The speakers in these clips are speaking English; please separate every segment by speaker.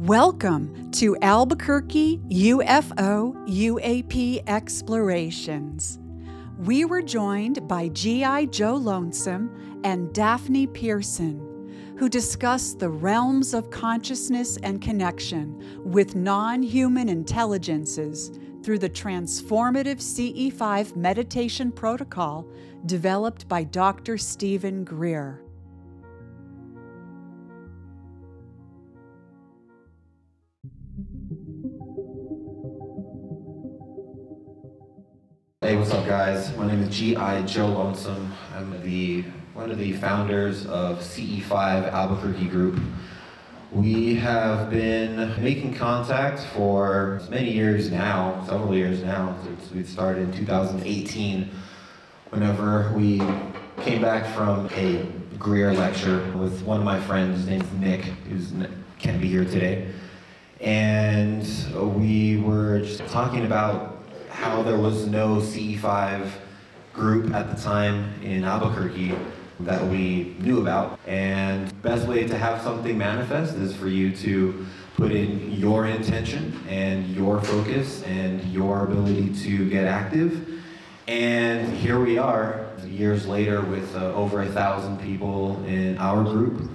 Speaker 1: Welcome to Albuquerque UFO UAP Explorations. We were joined by G.I. Joe Lonesome and Daphne Pearson, who discussed the realms of consciousness and connection with non human intelligences through the transformative CE5 meditation protocol developed by Dr. Steven Greer.
Speaker 2: Hey, what's up, guys? My name is G.I. Joe Lonesome. I'm the one of the founders of CE5 Albuquerque Group. We have been making contact for many years now, several years now, since we started in 2018. Whenever we came back from a Greer lecture with one of my friends, his name's Nick, who's can't be here today, and we were just talking about how there was no CE5 group at the time in Albuquerque that we knew about. And best way to have something manifest is for you to put in your intention and your focus and your ability to get active. And here we are, years later, with uh, over a thousand people in our group,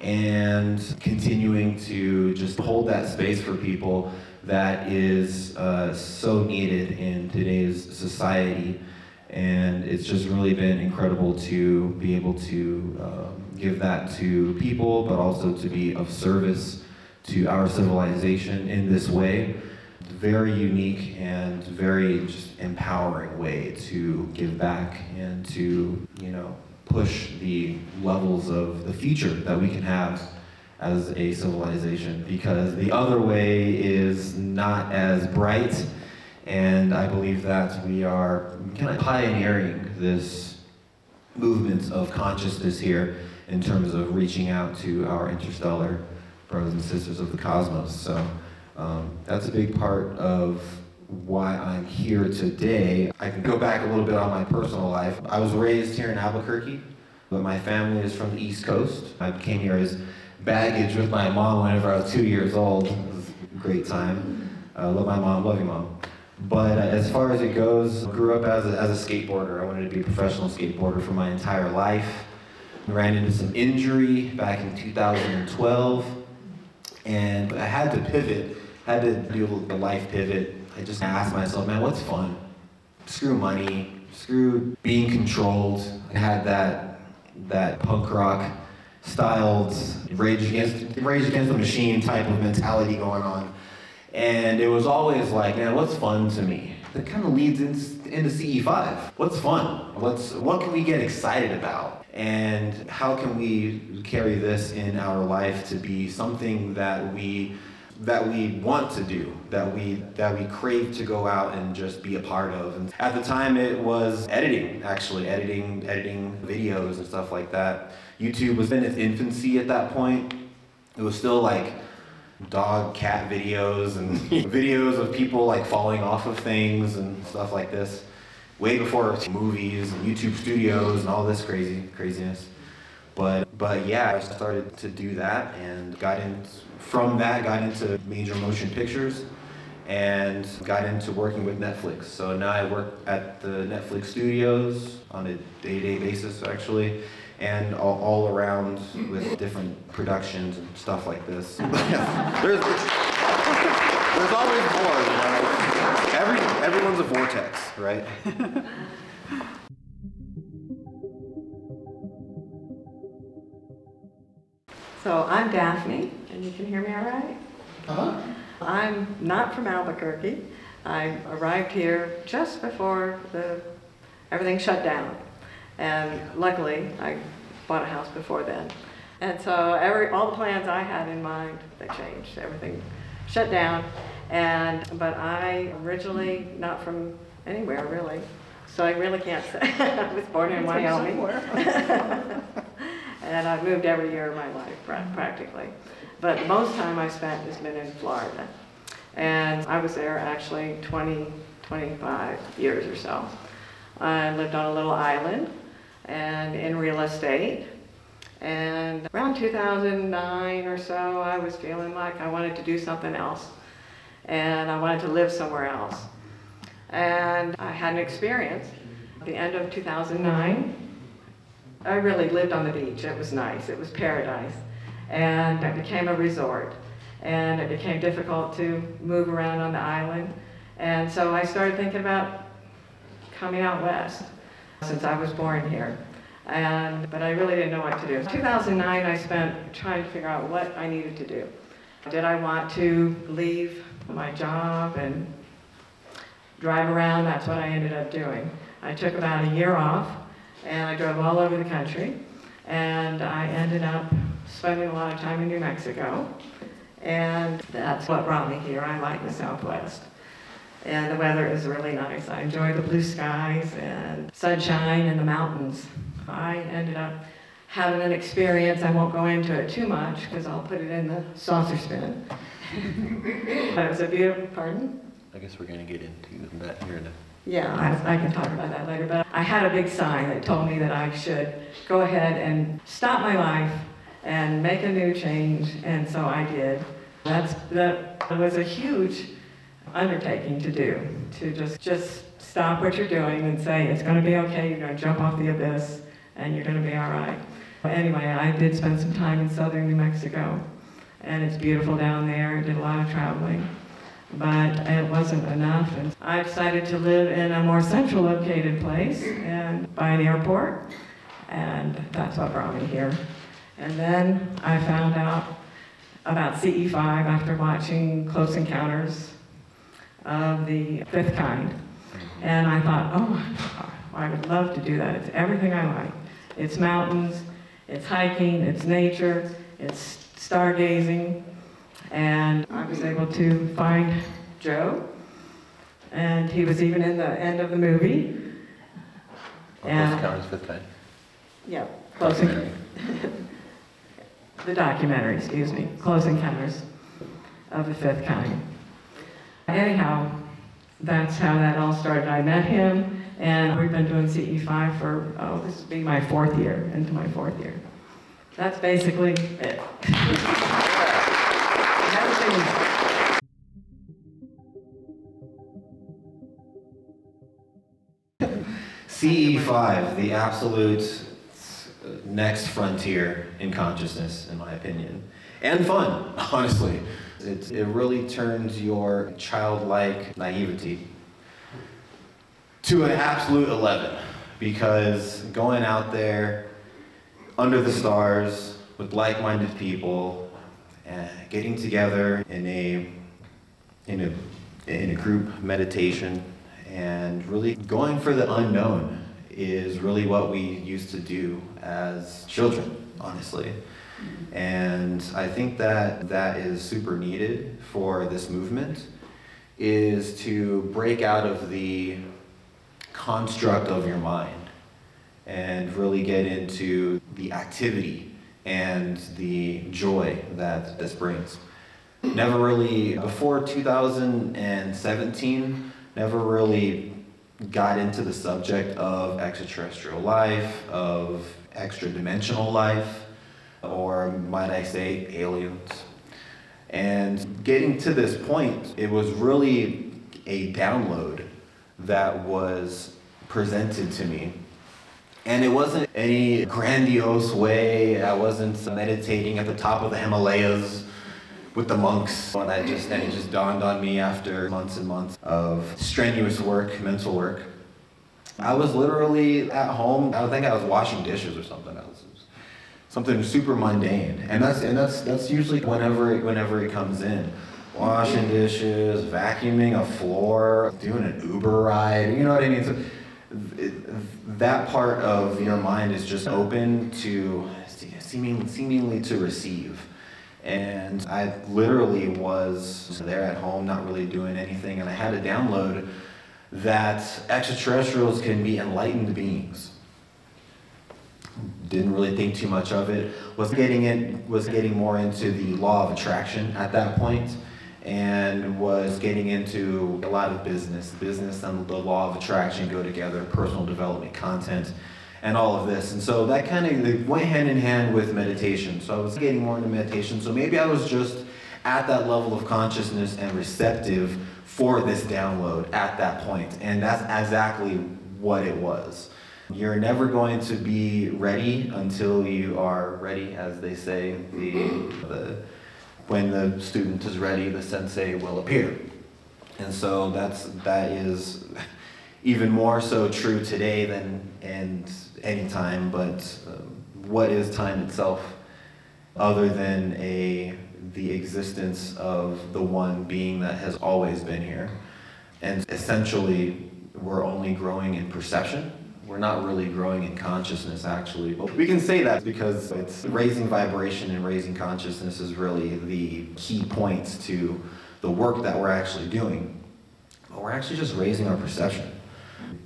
Speaker 2: and continuing to just hold that space for people that is uh, so needed in today's society. And it's just really been incredible to be able to um, give that to people, but also to be of service to our civilization in this way. Very unique and very just empowering way to give back and to, you know, push the levels of the future that we can have as a civilization because the other way is not as bright. And I believe that we are kind of pioneering this movement of consciousness here in terms of reaching out to our interstellar brothers and sisters of the cosmos. So um, that's a big part of why I'm here today. I can go back a little bit on my personal life. I was raised here in Albuquerque, but my family is from the East Coast. I came here as baggage with my mom whenever I was two years old. It was a great time. I uh, love my mom, love you, mom. But uh, as far as it goes, grew up as a, as a skateboarder. I wanted to be a professional skateboarder for my entire life. Ran into some injury back in 2012, and I had to pivot, had to do a life pivot. I just asked myself, man, what's fun? Screw money, screw being controlled. I had that that punk rock styled Rage Against Rage Against the Machine type of mentality going on. And it was always like, man, what's fun to me? That kind of leads into, into CE5. What's fun? What's what can we get excited about? And how can we carry this in our life to be something that we that we want to do, that we that we crave to go out and just be a part of. And at the time, it was editing, actually editing, editing videos and stuff like that. YouTube was in its infancy at that point. It was still like dog cat videos and videos of people like falling off of things and stuff like this. Way before movies and YouTube studios and all this crazy craziness. But but yeah, I started to do that and got in from that got into major motion pictures and got into working with Netflix. So now I work at the Netflix studios on a day-to-day basis actually and all, all around with different productions and stuff like this. there's, there's always more, you know. Every, everyone's a vortex, right?
Speaker 3: So I'm Daphne, and you can hear me all right?
Speaker 2: Uh-huh.
Speaker 3: I'm not from Albuquerque. I arrived here just before the everything shut down. And luckily, I bought a house before then. And so every all the plans I had in mind, they changed. Everything shut down. And but I originally not from anywhere really. So I really can't say. I was born in Wyoming. and I've moved every year of my life practically. But most time I spent has been in Florida. And I was there actually 20, 25 years or so. I lived on a little island and in real estate And around 2009 or so, I was feeling like I wanted to do something else. And I wanted to live somewhere else. And I had an experience at the end of 2009. I really lived on the beach. It was nice, it was paradise. And it became a resort. And it became difficult to move around on the island. And so I started thinking about coming out west since I was born here. And, but I really didn't know what to do. 2009, I spent trying to figure out what I needed to do. Did I want to leave my job and drive around? That's what I ended up doing. I took about a year off and I drove all over the country. And I ended up spending a lot of time in New Mexico. And that's what brought me here. I like the Southwest. And the weather is really nice. I enjoy the blue skies and sunshine and the mountains. I ended up having an experience. I won't go into it too much because I'll put it in the saucer spin. it was a beautiful, pardon?
Speaker 2: I guess we're going to get into that here in a
Speaker 3: yeah, I, I, can talk about that later. But I had a big sign that told me that I should go ahead and stop my life and make a new change, and so I did. That's that was a huge undertaking to do. To just just stop what you're doing and say it's going to be okay. You're going to jump off the abyss, and you're going to be all right. Anyway, I did spend some time in southern New Mexico, and it's beautiful down there. Did a lot of traveling but it wasn't enough. And I decided to live in a more central located place and by an airport, and that's what brought me here. And then I found out about CE5 after watching Close Encounters of the Fifth Kind. Mm-hmm. And I thought, oh, I would love to do that. It's everything I like. It's mountains, it's hiking, it's nature, it's stargazing, and I was able to find Joe, and he was even in the end of the movie.
Speaker 2: And, Close Encounters Fifth Kind.
Speaker 3: Yeah, Close Encounters. the documentary, excuse me, Close Encounters of the Fifth Kind. Anyhow, that's how that all started. I met him, and we've been doing CE5 for, oh, this will be my fourth year, into my fourth year. That's basically it.
Speaker 2: CE5, the absolute next frontier in consciousness, in my opinion, and fun, honestly. It, it really turns your childlike naivety to an absolute 11 because going out there under the stars with like minded people and getting together in a in a in a group meditation and really going for the unknown is really what we used to do as children honestly and i think that that is super needed for this movement is to break out of the construct of your mind and really get into the activity and the joy that this brings. Never really, before 2017, never really got into the subject of extraterrestrial life, of extra dimensional life, or might I say, aliens. And getting to this point, it was really a download that was presented to me and it wasn't any grandiose way. I wasn't meditating at the top of the Himalayas with the monks. And just, and it just dawned on me after months and months of strenuous work, mental work. I was literally at home. I think I was washing dishes or something. else, something super mundane, and that's and that's that's usually whenever whenever it comes in. Washing dishes, vacuuming a floor, doing an Uber ride. You know what I mean? So, that part of your mind is just open to seeming, seemingly to receive. And I literally was there at home, not really doing anything, and I had to download that extraterrestrials can be enlightened beings. Didn't really think too much of it. Was getting in, was getting more into the law of attraction at that point and was getting into a lot of business. Business and the law of attraction go together, personal development content. and all of this. And so that kind of went hand in hand with meditation. So I was getting more into meditation. So maybe I was just at that level of consciousness and receptive for this download at that point. And that's exactly what it was. You're never going to be ready until you are ready, as they say. The, the, when the student is ready, the sensei will appear. And so that's, that is even more so true today than and any time, but um, what is time itself other than a the existence of the one being that has always been here. And essentially, we're only growing in perception. We're not really growing in consciousness, actually. But we can say that because it's raising vibration and raising consciousness is really the key points to the work that we're actually doing. But we're actually just raising our perception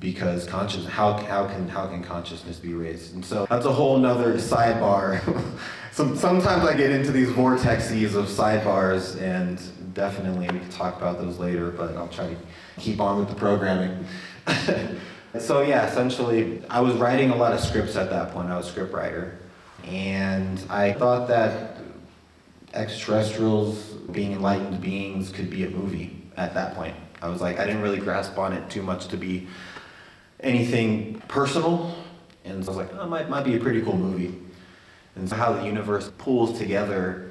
Speaker 2: because conscious how, how can how can consciousness be raised and so that's a whole nother sidebar Some, sometimes i get into these vortexes of sidebars and definitely we can talk about those later but i'll try to keep on with the programming so yeah essentially i was writing a lot of scripts at that point i was a script writer and i thought that extraterrestrials being enlightened beings could be a movie at that point I was like, I didn't really grasp on it too much to be anything personal. And so I was like, oh, might, might be a pretty cool movie. And so how the universe pulls together,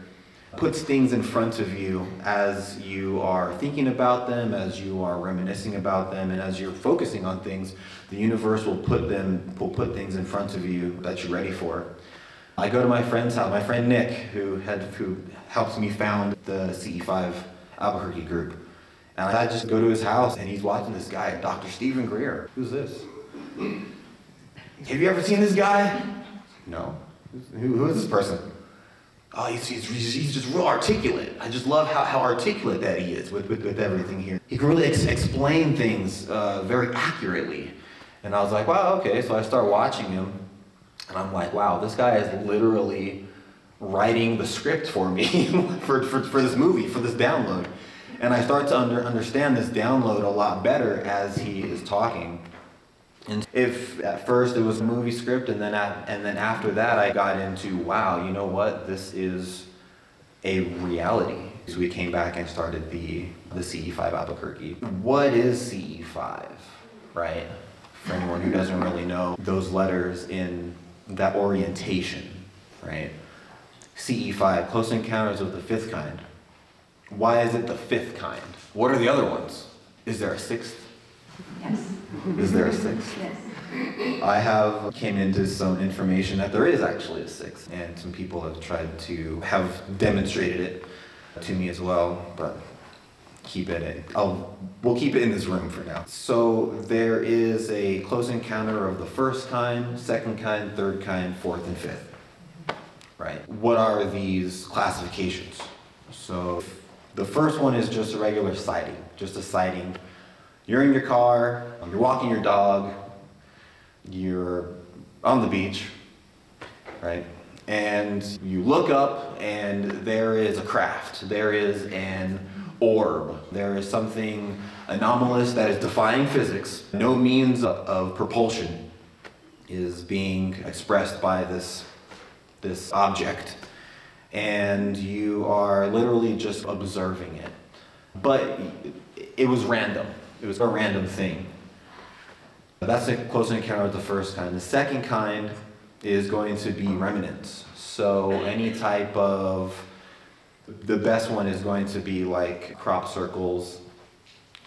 Speaker 2: puts things in front of you as you are thinking about them, as you are reminiscing about them, and as you're focusing on things, the universe will put them will put things in front of you that you're ready for. I go to my friend's house, my friend Nick, who had who helps me found the CE5 Albuquerque group. And I just go to his house and he's watching this guy, Dr. Steven Greer. Who's this? Have you ever seen this guy? No. Who, who is this person? Oh, he's, he's, he's just real articulate. I just love how, how articulate that he is with, with, with everything here. He can really ex- explain things uh, very accurately. And I was like, wow, okay. So I start watching him, and I'm like, wow, this guy is literally writing the script for me for, for, for this movie, for this download. And I start to under, understand this download a lot better as he is talking. And if at first it was a movie script, and then at, and then after that I got into wow, you know what? This is a reality. So we came back and started the the CE5 Albuquerque. What is CE5, right? For anyone who doesn't really know those letters in that orientation, right? CE5, Close Encounters of the Fifth Kind. Why is it the fifth kind? What are the other ones? Is there a sixth?
Speaker 4: Yes.
Speaker 2: Is there a sixth?
Speaker 4: Yes.
Speaker 2: I have came into some information that there is actually a sixth, and some people have tried to have demonstrated it to me as well, but keep it in. I'll we'll keep it in this room for now. So there is a close encounter of the first kind, second kind, third kind, fourth, and fifth. Right. What are these classifications? So the first one is just a regular sighting, just a sighting. You're in your car, um, you're walking your dog, you're on the beach, right? And you look up and there is a craft, there is an orb, there is something anomalous that is defying physics. No means of propulsion is being expressed by this, this object and you are literally just observing it. But it was random, it was a random thing. That's a close encounter with the first kind. The second kind is going to be remnants. So any type of the best one is going to be like crop circles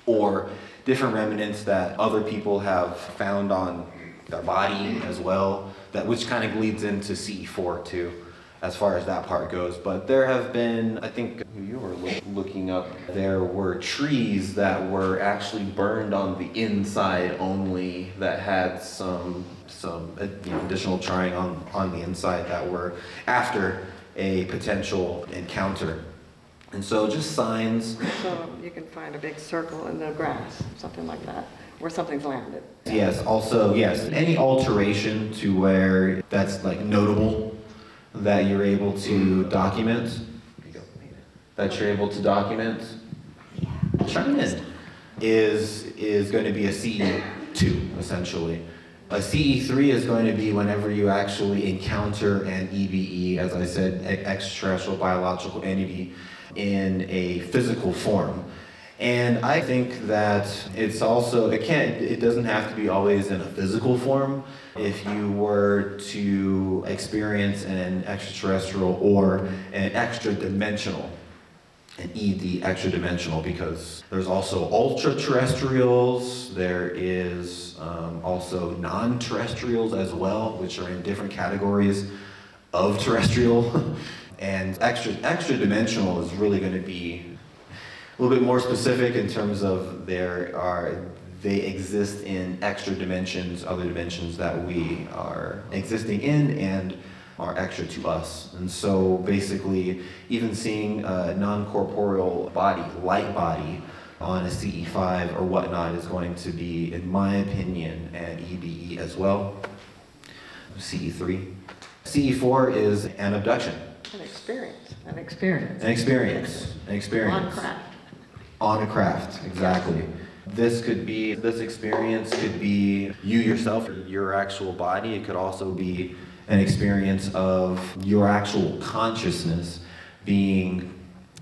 Speaker 2: or different remnants that other people have found on their body as well that which kind of leads into CE4 too as far as that part goes. But there have been, I think you were looking up, there were trees that were actually burned on the inside only that had some some uh, you know, additional charring on, on the inside that were after a potential encounter. And so just signs.
Speaker 3: So you can find a big circle in the grass, something like that, where something's landed.
Speaker 2: Yes, also, yes, any alteration to where that's like notable that you're able to document, that you're able to document, in, is, is going to be a CE2, essentially. A CE3 is going to be whenever you actually encounter an EBE, as I said, extraterrestrial biological entity in a physical form. And I think that it's also, it can't, it doesn't have to be always in a physical form. If you were to experience an extraterrestrial or an extra dimensional, an ED extra dimensional, because there's also ultra terrestrials, there is um, also non terrestrials as well, which are in different categories of terrestrial. and extra, extra dimensional is really going to be little bit more specific in terms of there are they exist in extra dimensions, other dimensions that we are existing in and are extra to us. And so basically, even seeing a non-corporeal body, light body, on a CE5 or whatnot is going to be, in my opinion, an EBE as well. CE3. CE4 is an abduction,
Speaker 3: An experience, an experience.
Speaker 2: an experience, an experience.
Speaker 3: On craft.
Speaker 2: On a craft, exactly. This could be, this experience could be you yourself, your actual body. It could also be an experience of your actual consciousness being,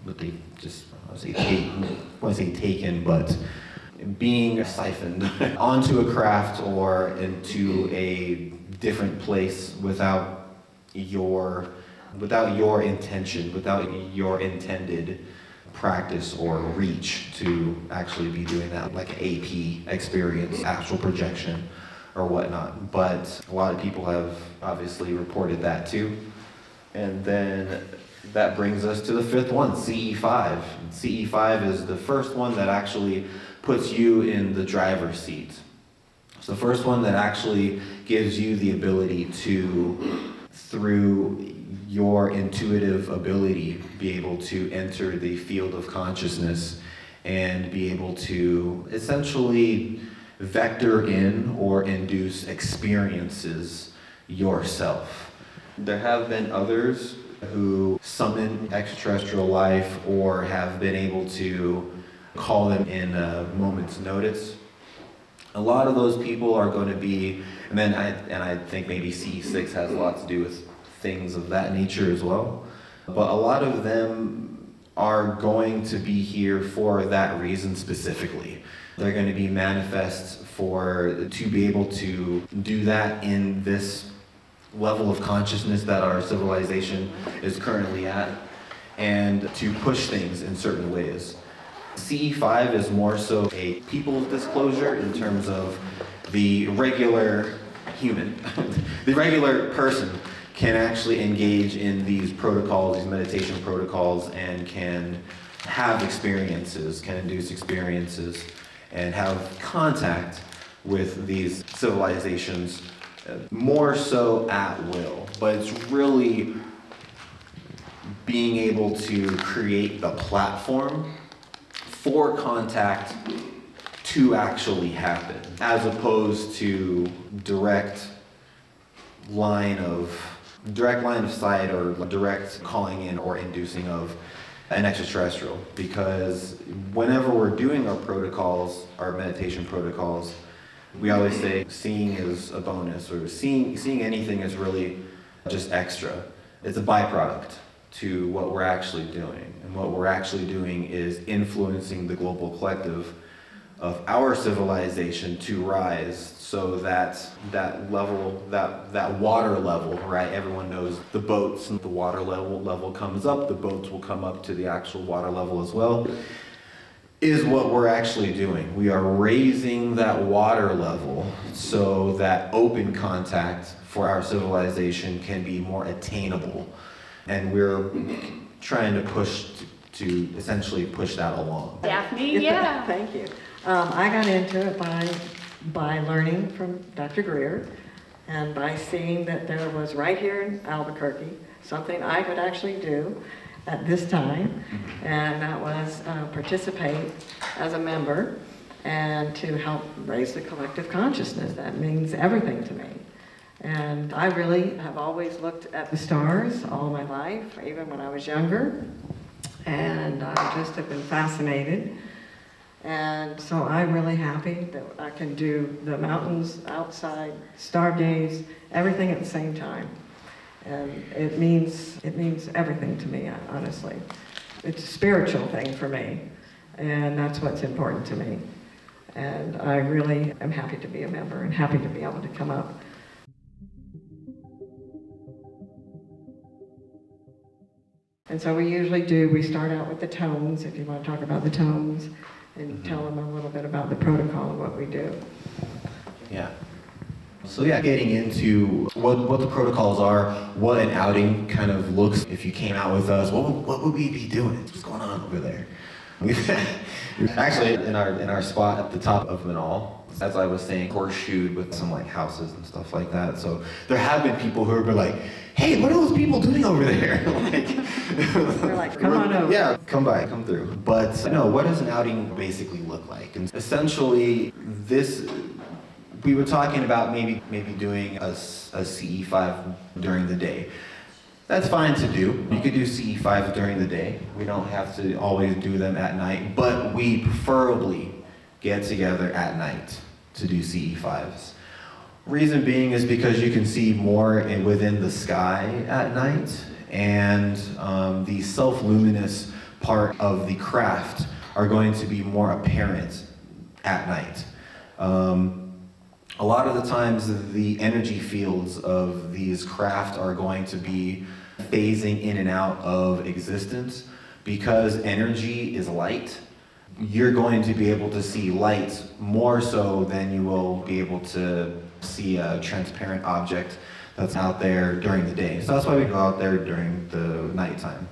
Speaker 2: what they just, I say, take, I say taken, but being siphoned onto a craft or into a different place without your, without your intention, without your intended practice or reach to actually be doing that, like AP experience, astral projection or whatnot. But a lot of people have obviously reported that too. And then that brings us to the fifth one, CE5. CE5 is the first one that actually puts you in the driver's seat. It's the first one that actually gives you the ability to, through your intuitive ability, be able to enter the field of consciousness and be able to essentially vector in or induce experiences yourself. There have been others who summon extraterrestrial life or have been able to call them in a moment's notice. A lot of those people are going to be, and then I, and I think maybe CE6 has a lot to do with things of that nature as well. But a lot of them are going to be here for that reason specifically. They're going to be manifest for to be able to do that in this level of consciousness that our civilization is currently at and to push things in certain ways. CE5 is more so a people's disclosure in terms of the regular human, the regular person can actually engage in these protocols, these meditation protocols, and can have experiences, can induce experiences, and have contact with these civilizations uh, more so at will. But it's really being able to create the platform for contact to actually happen, as opposed to direct line of direct line of sight or direct calling in or inducing of an extraterrestrial. Because whenever we're doing our protocols, our meditation protocols, we always say seeing is a bonus or seeing seeing anything is really just extra. It's a byproduct to what we're actually doing. And what we're actually doing is influencing the global collective of our civilization to rise so that that level that that water level right? Everyone knows the boats and the water level level comes up the boats will come up to the actual water level as well is what we're actually doing. We are raising that water level so that open contact for our civilization can be more attainable. And we're trying to push to, to essentially push that along
Speaker 4: Daphne, yeah.
Speaker 3: Thank you. Um, I got into it by, by learning from Dr. Greer and by seeing that there was right here in Albuquerque something I could actually do at this time, and that was uh, participate as a member and to help raise the collective consciousness. That means everything to me. And I really have always looked at the stars all my life, even when I was younger. And I just have been fascinated And so I'm really happy that I can do the mountains, outside, stargaze, everything at the same time. And it means, it means everything to me, honestly. It's a spiritual thing for me, and that's what's important to me. And I really am happy to be a member and happy to be able to come up. And so we usually do, we start out with the tones, if you want to talk about the tones, and mm-hmm. tell them a little bit about the protocol and what we do.
Speaker 2: Yeah. So yeah, getting into what, what the protocols are, what an outing kind of looks. If you came out with us, what, would- what would we be doing? What's going on over there? We've actually, in our in our spot at the top of Manal, as I was saying, horseshoed with some like houses and stuff like that. So there have been people who have been like, "Hey, what are those people doing over there?" like,
Speaker 3: We're like, "Come on over."
Speaker 2: Yeah, come by, come through. But no, what does an outing basically look like? And essentially, this we were talking about maybe maybe doing a, a CE5 during the day. That's fine to do. You could do CE5s during the day. We don't have to always do them at night, but we preferably get together at night to do CE5s. Reason being is because you can see more in, within the sky at night, and um, the self-luminous part of the craft are going to be more apparent at night. Um, a lot of the times, the energy fields of these craft are going to be phasing in and out of existence because energy is light. You're going to be able to see light more so than you will be able to see a transparent object that's out there during the day. So that's why we go out there during the nighttime.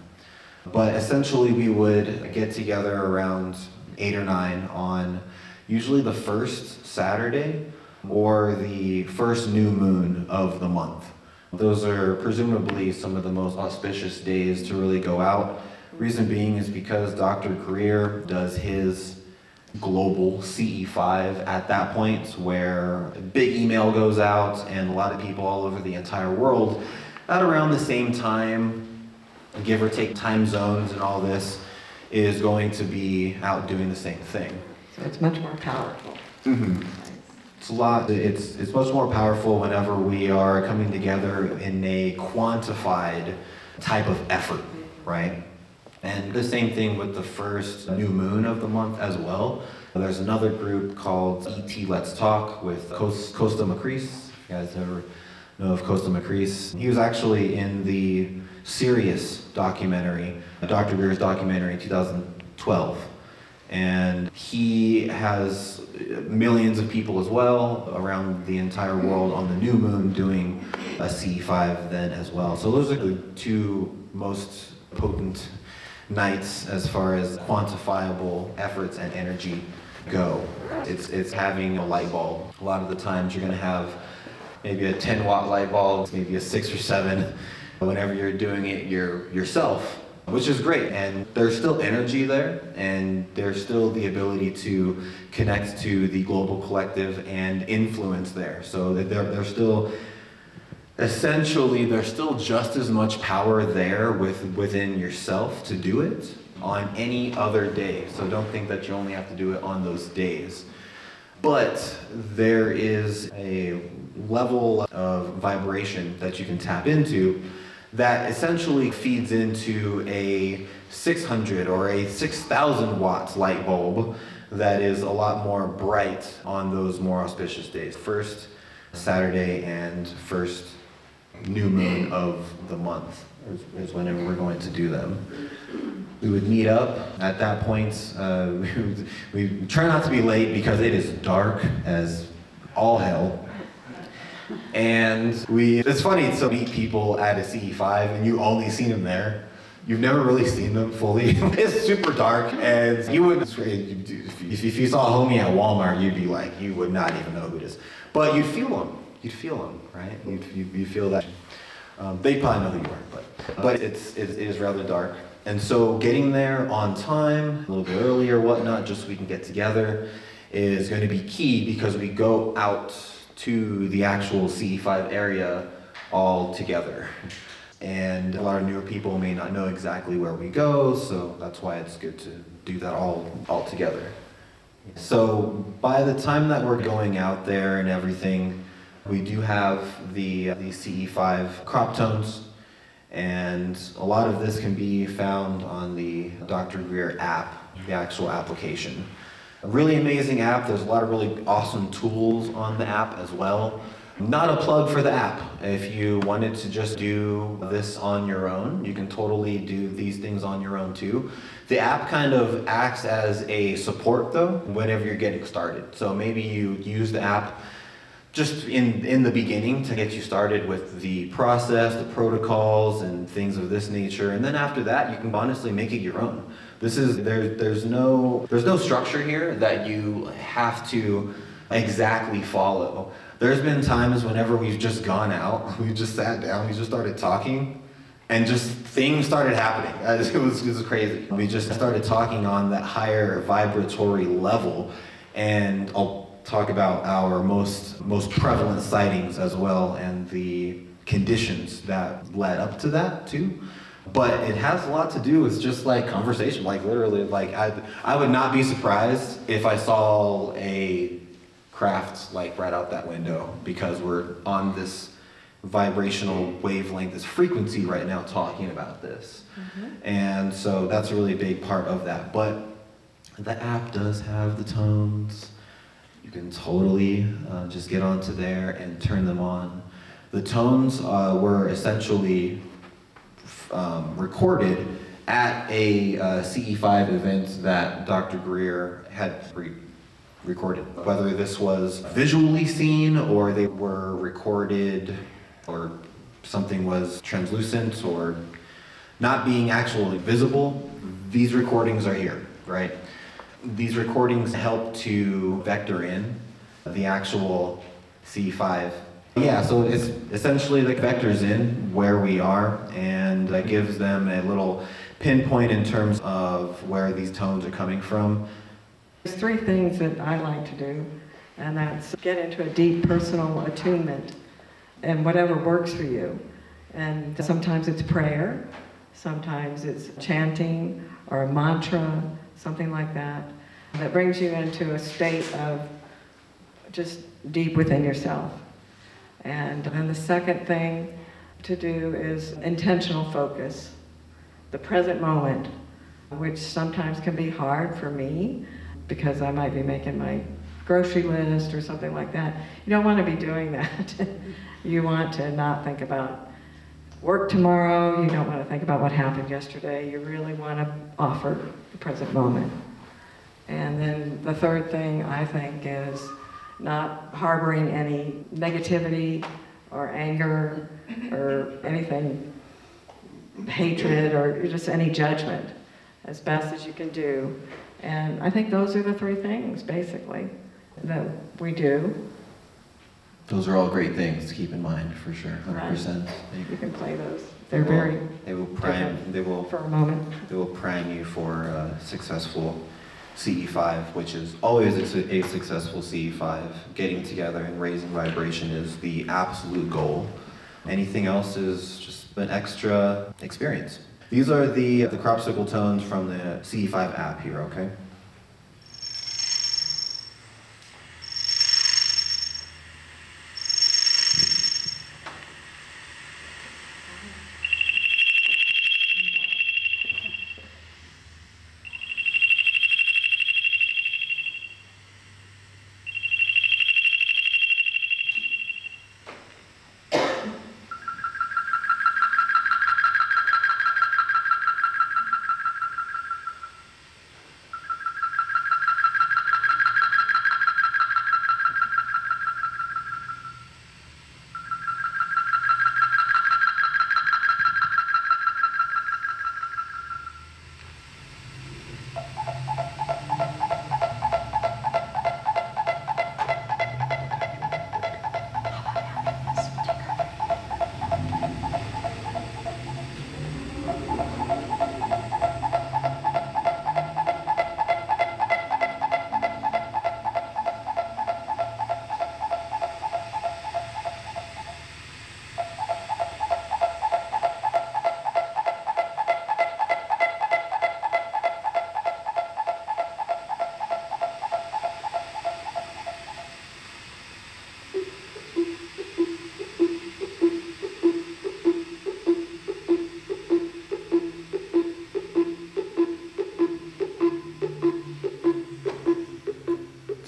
Speaker 2: But essentially, we would get together around eight or nine on usually the first Saturday or the first new moon of the month. Those are presumably some of the most auspicious days to really go out. Reason being is because Dr. Greer does his global CE5 at that point where a big email goes out and a lot of people all over the entire world at around the same time, give or take time zones and all this, is going to be out doing the same thing.
Speaker 3: So it's much more powerful. Mm-hmm.
Speaker 2: It's a lot. It's it's much more powerful whenever we are coming together in a quantified type of effort, right? And the same thing with the first new moon of the month as well. There's another group called ET Let's Talk with Kosta Makreas. You guys ever know of Kosta Makreas, he was actually in the Sirius documentary, Dr. Greer's documentary in 2012 and he has millions of people as well around the entire world on the new moon doing a C5 then as well. So those are the two most potent nights as far as quantifiable efforts and energy go. It's, it's having a light bulb. A lot of the times you're going to have maybe a 10 watt light bulb, maybe a six or seven. Whenever you're doing it your, yourself, which is great. And there's still energy there, and there's still the ability to connect to the global collective and influence there. So that there's still, essentially, there's still just as much power there with, within yourself to do it on any other day. So don't think that you only have to do it on those days. But there is a level of vibration that you can tap into that essentially feeds into a 600 or a 6,000 watts light bulb that is a lot more bright on those more auspicious days. First Saturday and first new moon of the month is, whenever we're going to do them. We would meet up at that point. Uh, we, try not to be late because it is dark as all hell. And we, it's funny to meet people at a CE5 and you only seen them there. You've never really seen them fully. it's super dark and you would, if you saw homie at Walmart, you'd be like, you would not even know who it is. But you'd feel them. You'd feel them, right? You'd, you, you feel that. Um, they probably know who you are, but, but it's, it, it is rather dark. And so getting there on time, a little bit early or whatnot, just so we can get together, is going to be key because we go out to the actual CE5 area all together. And a lot of newer people may not know exactly where we go, so that's why it's good to do that all, all together. So by the time that we're going out there and everything, we do have the, the CE5 crop tones, and a lot of this can be found on the Dr. Greer app, the actual application. A really amazing app. There's a lot of really awesome tools on the app as well. Not a plug for the app. If you wanted to just do this on your own, you can totally do these things on your own too. The app kind of acts as a support though, whenever you're getting started. So maybe you use the app just in, in the beginning to get you started with the process, the protocols, and things of this nature. And then after that, you can honestly make it your own. This is there, there's no there's no structure here that you have to exactly follow. There's been times whenever we've just gone out, we just sat down, we just started talking, and just things started happening. It was, it was crazy. We just started talking on that higher vibratory level, and talk about our most most prevalent sightings as well, and the conditions that led up to that too. But it has a lot to do with just like conversation, like literally, like I, I would not be surprised if I saw a craft like right out that window because we're on this vibrational wavelength, this frequency right now talking about this. Mm-hmm. And so that's a really big part of that. But the app does have the tones. Can totally uh, just get onto there and turn them on. The tones uh, were essentially um, recorded at a uh, CE5 event that Dr. Greer had re- recorded. Whether this was visually seen or they were recorded or something was translucent or not being actually visible, these recordings are here, right? These recordings help to vector in the actual C5. yeah, so it's essentially the vectors in where we are, and that gives them a little pinpoint in terms of where these tones are coming from.
Speaker 3: There's three things that I like to do, and that's get into a deep personal attunement and whatever works for you. And sometimes it's prayer, sometimes it's chanting or a mantra, something like that, that brings you into a state of just deep within yourself. And then the second thing to do is intentional focus, the present moment, which sometimes can be hard for me because I might be making my grocery list or something like that. You don't want to be doing that. you want to not think about work tomorrow. You don't want to think about what happened yesterday. You really want to offer the present moment. And then the third thing I think is not harboring any negativity or anger or anything, hatred or just any judgment as best as you can do. And I think those are the three things, basically, that we do.
Speaker 2: Those are all great things to keep in mind for sure, 100%.
Speaker 3: Right. You can play those. They're they will, very.
Speaker 2: They will prime. They will
Speaker 3: for a moment.
Speaker 2: They will prime you for uh, successful CE5, which is always a, a, successful CE5. Getting together and raising vibration is the absolute goal. Anything else is just an extra experience. These are the, the crop circle tones from the CE5 app here, okay?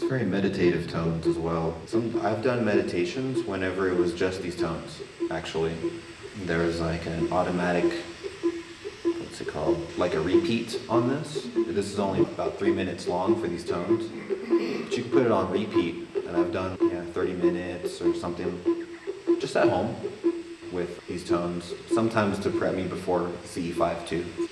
Speaker 2: Very meditative tones as well. Some I've done meditations whenever it was just these tones. Actually, there was like an automatic. What's it called? Like a repeat on this. This is only about three minutes long for these tones, but you can put it on repeat. And I've done yeah 30 minutes or something, just at home, with these tones. Sometimes to prep me before CE5 too.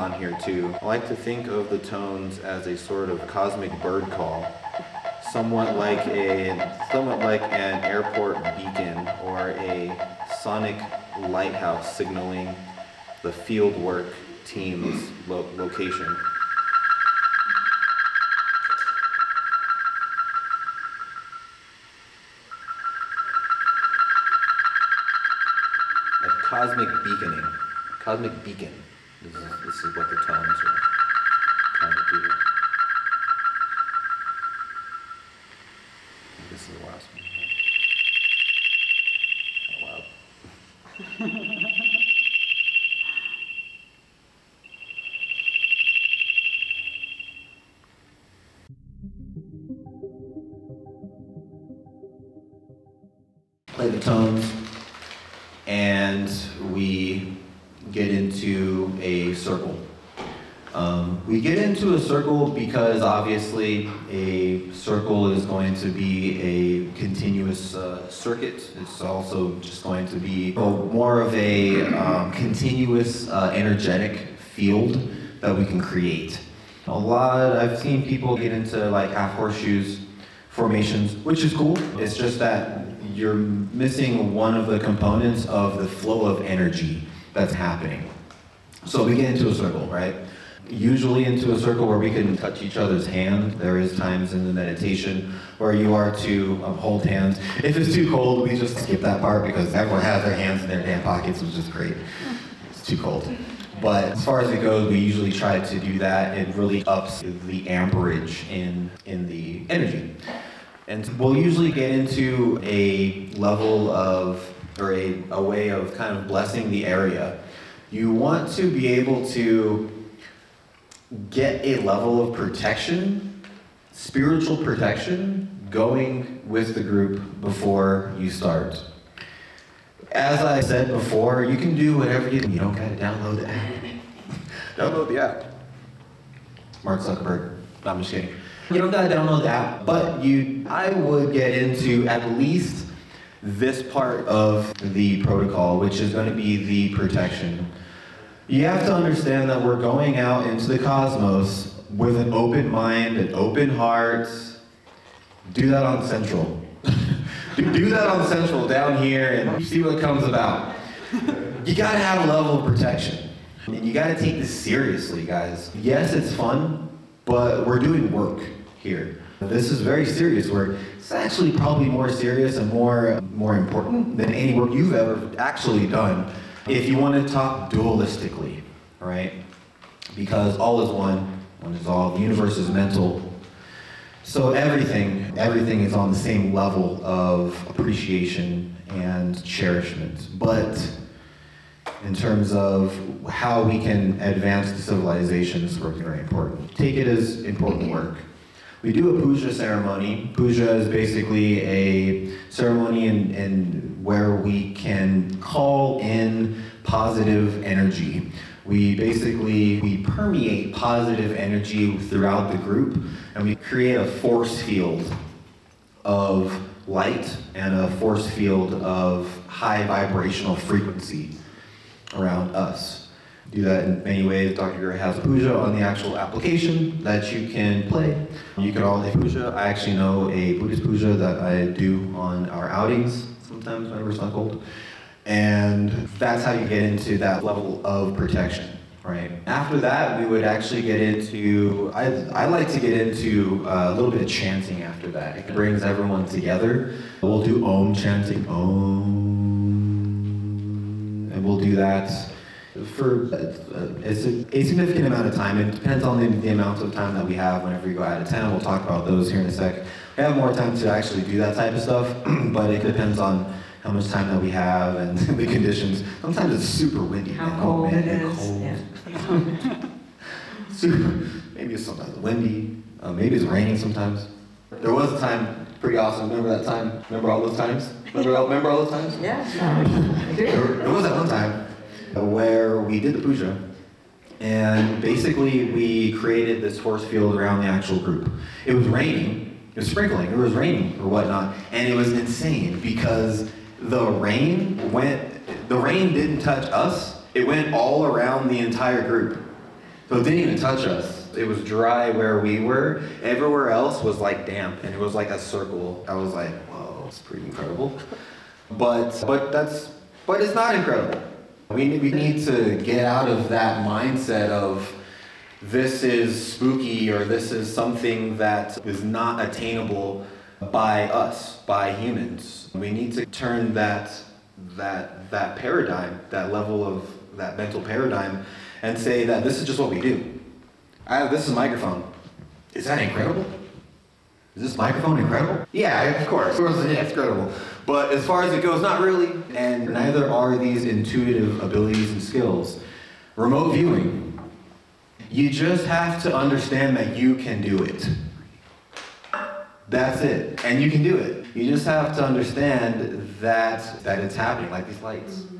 Speaker 2: On here too. I like to think of the tones as a sort of cosmic bird call, somewhat like a somewhat like an airport beacon or a sonic lighthouse signaling the field work team's lo- location. Like cosmic beaconing, cosmic beacon. Is what the tones are energetic field that we can create. A lot, I've seen people get into like half horseshoes formations, which is cool. It's just that you're missing one of the components of the flow of energy that's happening. So we get into a circle, right? Usually into a circle where we can touch each other's hand. There is times in the meditation where you are to um, hold hands. If it's too cold, we just skip that part because everyone has their hands in their damn pockets, which is great. It's too cold. But as far as it goes, we usually try to do that. It really ups the amperage in in the energy. And we'll usually get into a level of, or a, a way of kind of blessing the area. You want to be able to get a level of protection, spiritual protection, going with the group before you start. As I said before, you can do whatever you You don't gotta download the app. download the app. Mark Zuckerberg. No, I'm just kidding. You don't gotta download the app, but you, I would get into at least this part of the protocol, which is going to be the protection. You have to understand that we're going out into the cosmos with an open mind, an open heart. Do that on Central. do that on Central down here and see what comes about. You gotta have a level of protection. And you gotta take this seriously, guys. Yes, it's fun, but we're doing work here. This is very serious work. It's actually probably more serious and more more important than any work you've ever actually done. If you want to talk dualistically, right? Because all is one, one is all. The universe is mental. So everything, everything is on the same level of appreciation and cherishment. But in terms of how we can advance the civilization, this work is very important. Take it as important work. We do a puja ceremony. Puja is basically a ceremony in, in where we can call in positive energy. We basically we permeate positive energy throughout the group, and we create a force field of light and a force field of high vibrational frequency around us. Do that in many ways. Dr. Greer has a puja on the actual application that you can play. You can all puja. I actually know a Buddhist puja that I do on our outings sometimes it's not cold. And that's how you get into that level of protection, right? After that, we would actually get into, I, I like to get into uh, a little bit of chanting after that. It brings everyone together. We'll do Om chanting, Om. And we'll do that for uh, a, a significant amount of time. It depends on the, the amount of time that we have whenever we go out of town. We'll talk about those here in a sec. I have more time to actually do that type of stuff, but it depends on how much time that we have and the conditions. Sometimes it's super windy.
Speaker 3: How
Speaker 2: man.
Speaker 3: cold
Speaker 2: oh, man,
Speaker 3: it is,
Speaker 2: Cold.
Speaker 3: yeah.
Speaker 2: super, maybe it's sometimes windy. Uh, maybe it's raining sometimes. There was a time, pretty awesome. Remember that time? Remember all those times? Remember, all- remember all those times?
Speaker 3: Yeah,
Speaker 2: There, there was that one time where we did the puja, and basically we created this force field around the actual group. It was raining, it was sprinkling, it was raining or whatnot, and it was insane because the rain went, the rain didn't touch us, it went all around the entire group. So it didn't even touch us. It was dry where we were. Everywhere else was like damp, and it was like a circle. I was like, whoa, it's pretty incredible. But but that's but it's not incredible. We we need to get out of that mindset of this is spooky or this is something that is not attainable by us, by humans. We need to turn that that that paradigm, that level of that mental paradigm, and say that this is just what we do. I have this is microphone. Is that incredible? Is this microphone incredible? Yeah, of course. It's incredible. But as far as it goes, not really. And neither are these intuitive abilities and skills. Remote viewing. You just have to understand that you can do it. That's it. And you can do it. You just have to understand that that it's happening, like these lights.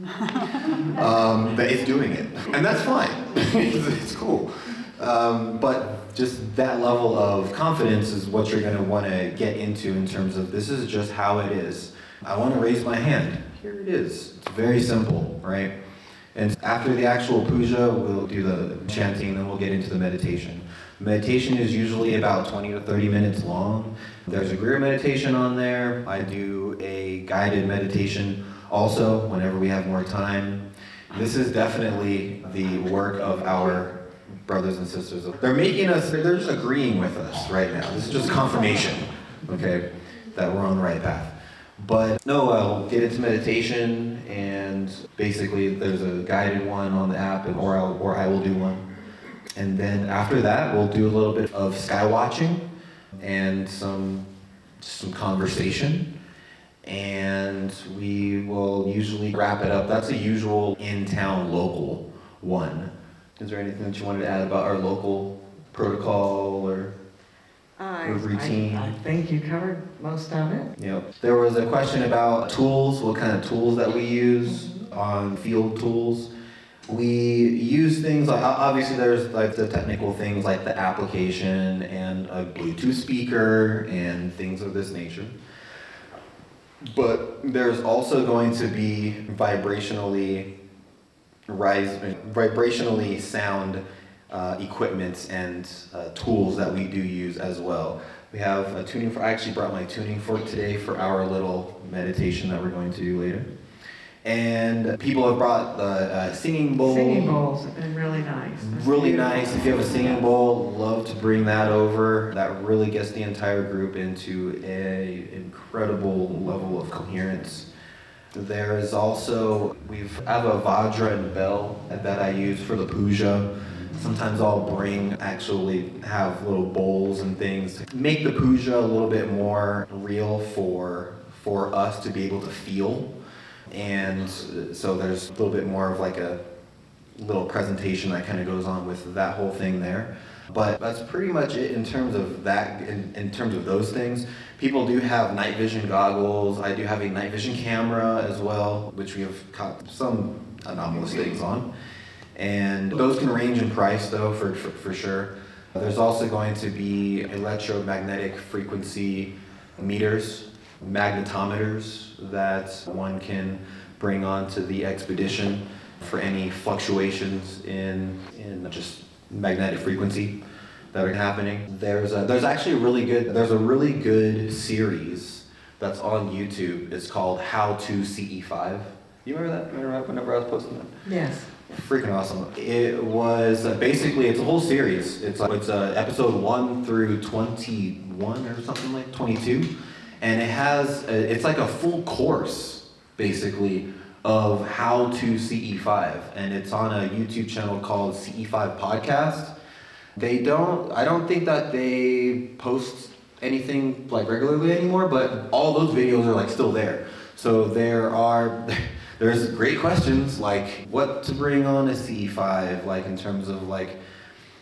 Speaker 2: Um, that it's doing it. And that's fine. it's, it's cool. Um, but just that level of confidence is what you're going to want to get into in terms of this is just how it is. I want to raise my hand. Here it is. It's very simple, right? And after the actual puja, we'll do the chanting, and then we'll get into the meditation. Meditation is usually about 20 to 30 minutes long. There's a Greer meditation on there. I do a guided meditation also whenever we have more time. This is definitely the work of our brothers and sisters. They're making us, they're just agreeing with us right now. This is just confirmation, okay, that we're on the right path. But no, I'll get into meditation, and basically there's a guided one on the app, and, or, I'll, or I will do one. And then after that, we'll do a little bit of sky watching and some some conversation. And we will usually wrap it up. That's a usual in-town local one. Is there anything that you wanted to add about our local protocol or?
Speaker 3: I,
Speaker 2: routine.
Speaker 3: I, I think you covered most of it.
Speaker 2: Yep. There was a question about tools, what kind of tools that we use on field tools. We use things like obviously there's like the technical things like the application and a Bluetooth speaker and things of this nature. But there's also going to be vibrationally rise, vibrationally sound uh, equipment and uh, tools that we do use as well. We have a tuning fork. I actually brought my tuning fork today for our little meditation that we're going to do later. And people have brought the uh, singing bowl.
Speaker 3: Singing bowls have been really nice. It's
Speaker 2: Really
Speaker 3: beautiful.
Speaker 2: nice. If you have a singing bowl, love to bring that over. That really gets the entire group into a incredible level of coherence. There is also we've I have a vajra and bell that I use for the puja. Sometimes I'll bring actually have little bowls and things to make the puja a little bit more real for for us to be able to feel. And so there's a little bit more of like a little presentation that kind of goes on with that whole thing there. But that's pretty much it in terms of that, in, in terms of those things. People do have night vision goggles. I do have a night vision camera as well, which we have caught some anomalous things on. And those can range in price though, for, for, for sure. There's also going to be electromagnetic frequency meters, magnetometers that one can bring onto the expedition for any fluctuations in, in just magnetic frequency that are happening. There's a, there's actually a really good there's a really good series that's on YouTube. It's called How to CE5. You remember that? Remember whenever I was posting that?
Speaker 3: Yes.
Speaker 2: Freaking awesome. It was uh, basically it's a whole series. It's like it's uh, episode one through twenty one or something like twenty two, and it has uh it's like a full course basically of how to CE5, and it's on a YouTube channel called CE5 Podcast. They don't, I don't think that they post anything like regularly anymore, but all those videos are like still there. So there are, there's great questions like what to bring on a CE5, like in terms of like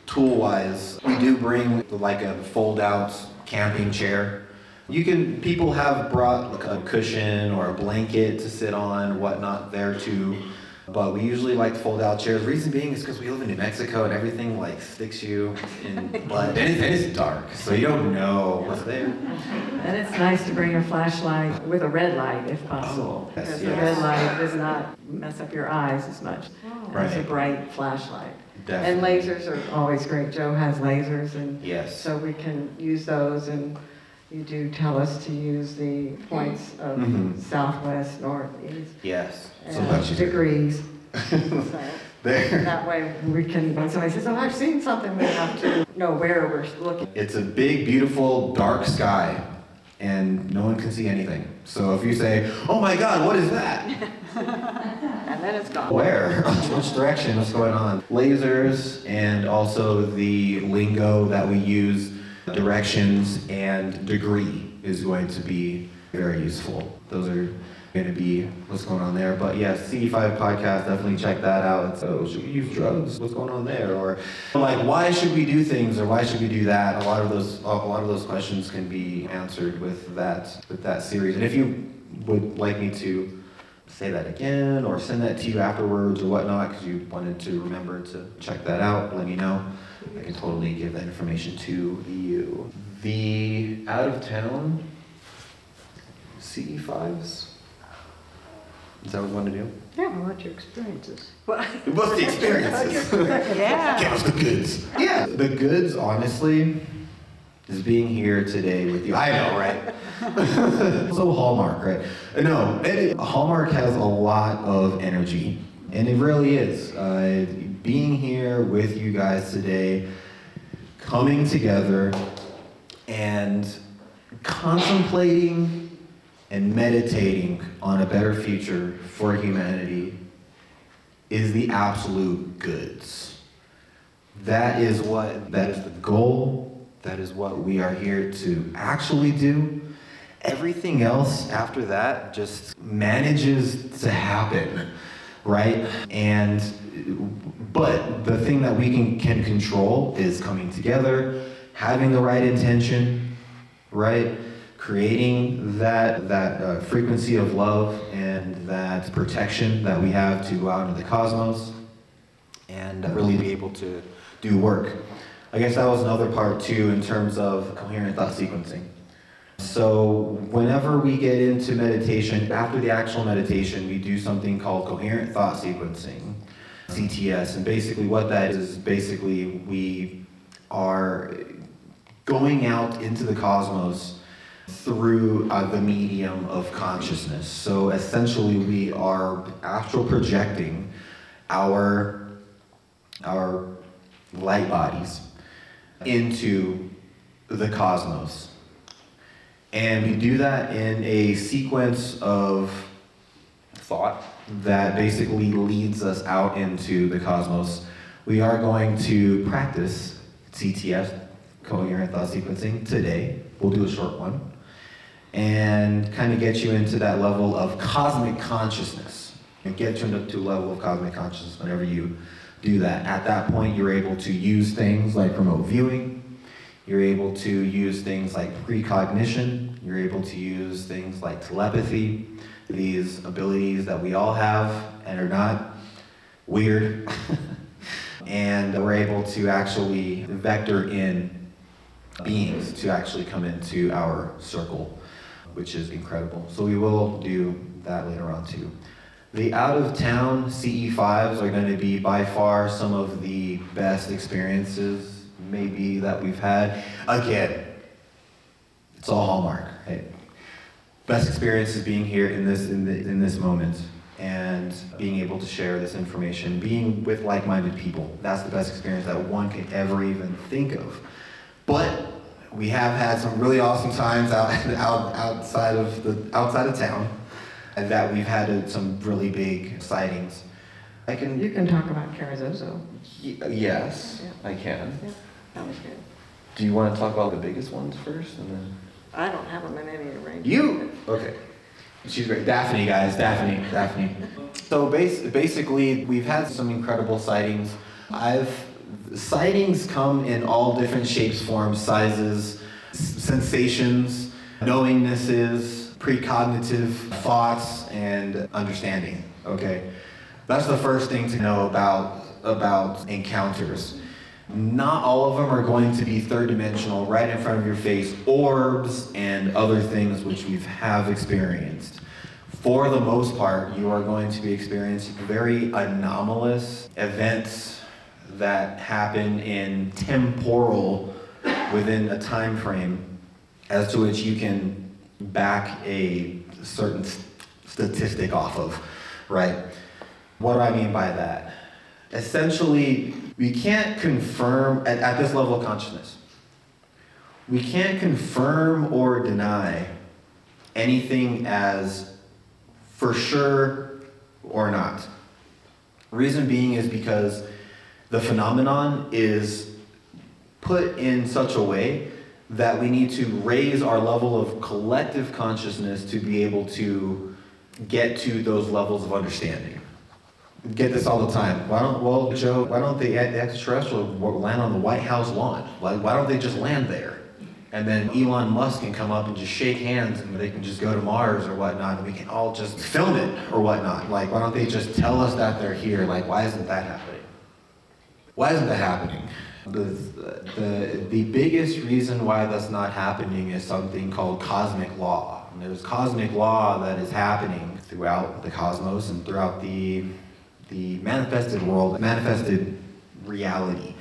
Speaker 2: tool wise. We do bring like a fold out camping chair. You can, people have brought like a cushion or a blanket to sit on, whatnot there too. But we usually like fold out chairs. Reason being is because we live in New Mexico and everything like sticks you in blood. And it's, dark, so you don't know what's there.
Speaker 3: And it's nice to bring a flashlight with a red light if possible.
Speaker 2: Oh, yes,
Speaker 3: Because the red light does not mess up your eyes as much as a bright flashlight.
Speaker 2: Definitely.
Speaker 3: And lasers are always great. Joe has lasers and
Speaker 2: Yes.
Speaker 3: so we can use those and you do tell us to use the points of
Speaker 2: Mhm.
Speaker 3: southwest, north, east,
Speaker 2: Yes. So
Speaker 3: and
Speaker 2: much
Speaker 3: degrees. So
Speaker 2: there.
Speaker 3: that way we can, when somebody says, oh, I've seen something, we have to know where we're looking.
Speaker 2: It's a big, beautiful, dark sky, and no one can see anything. So if you say, "Oh my God, what is that?"
Speaker 3: And then it's gone.
Speaker 2: Where? Which direction? What's going on? Lasers and also the lingo that we use, directions and degree is going to be very useful. Those are going to be what's going on there. But yeah, CE5 podcast, definitely check that out. Oh, should we use drugs? What's going on there? Or like, why should we do things or why should we do that? A lot of those, a lot of those questions can be answered with that, with that series. And if you would like me to say that again or send that to you afterwards or whatnot because you wanted to remember to check that out, let me know. I can totally give that information to you. The out of town CE5s? Is that what you want to do?
Speaker 3: Yeah, I want your experiences.
Speaker 2: What's the experiences?
Speaker 1: Yeah.
Speaker 2: Give us the goods. Yeah, the goods, honestly, is being here today with you. I know, right? so Hallmark, right? No, it, Hallmark has a lot of energy, and it really is. Uh, being here with you guys today, coming together, and contemplating and meditating on a better future for humanity is the absolute goods. That is what that is the goal. That is what we are here to actually do. Everything else after that just manages to happen, right? And but the thing that we can can control is coming together, having the right intention, right? Creating that that uh, frequency of love and that protection that we have to go out into the cosmos and really be able to do work. I guess that was another part too in terms of coherent thought sequencing. So, whenever we get into meditation, after the actual meditation, we do something called coherent thought sequencing, CTS. And basically, what that is, basically we are going out into the cosmos through uh, the medium of consciousness. So, essentially, we are astral projecting our, our light bodies into the cosmos. And we do that in a sequence of thought that basically leads us out into the cosmos. We are going to practice CTS, coherent thought sequencing, today. We'll do a short one. And kind of get you into that level of cosmic consciousness. And get you into a level of cosmic consciousness whenever you do that. At that point, you're able to use things like remote viewing, you're able to use things like precognition. You're able to use things like telepathy. These abilities that we all have and are not weird. and we're able to actually vector in beings to actually come into our circle, which is incredible. So we will do that later on too. The out of town CE5s are going to be by far some of the best experiences maybe that we've had. Again, it's all Hallmark. Best experience is being here in this in, the, in this moment and being able to share this information, being with like-minded people. That's the best experience that one could ever even think of. But we have had some really awesome times out, out outside of the outside of town. And that we've had some really big sightings. I can.
Speaker 3: You can talk about Carrizozo.
Speaker 2: Y- uh, yes,
Speaker 3: Yeah.
Speaker 2: I can.
Speaker 3: Yeah, that was good.
Speaker 2: Do you want to talk about the biggest ones first, and then?
Speaker 3: I don't have them in any arrangement.
Speaker 2: You? Okay. She's great. Daphne, guys. Daphne. Daphne. So bas- basically, we've had some incredible sightings. I've sightings come in all different shapes, forms, sizes, s- sensations, knowingnesses, precognitive thoughts, and understanding. Okay. That's the first thing to know about about encounters. Not all of them are going to be third dimensional, right in front of your face, orbs and other things which we have experienced. For the most part, you are going to be experiencing very anomalous events that happen in temporal within a time frame as to which you can back a certain statistic off of, right? What do I mean by that? Essentially, we can't confirm, at, at this level of consciousness, we can't confirm or deny anything as for sure or not. Reason being is because the phenomenon is put in such a way that we need to raise our level of collective consciousness to be able to get to those levels of understanding. Get this all the time. Why don't, well, Joe, why don't the extraterrestrial land on the White House lawn? Why, why don't they just land there? And then Elon Musk can come up and just shake hands and they can just go to Mars or whatnot and we can all just film it or whatnot. Like, why don't they just tell us that they're here? Like, why isn't that happening? Why isn't that happening? The, the, the biggest reason why that's not happening is something called cosmic law. And there's cosmic law that is happening throughout the cosmos and throughout the, the manifested world, manifested reality.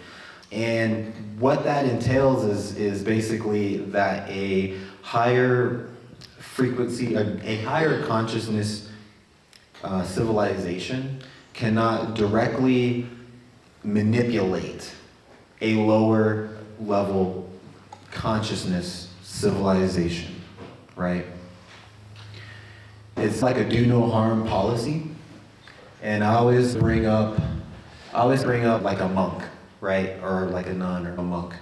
Speaker 2: And what that entails is, is basically that a higher frequency, a, a higher consciousness uh, civilization cannot directly manipulate a lower level consciousness civilization, right? It's like a do no harm policy. And I always bring up, I always bring up like a monk, right? Or like a nun or a monk.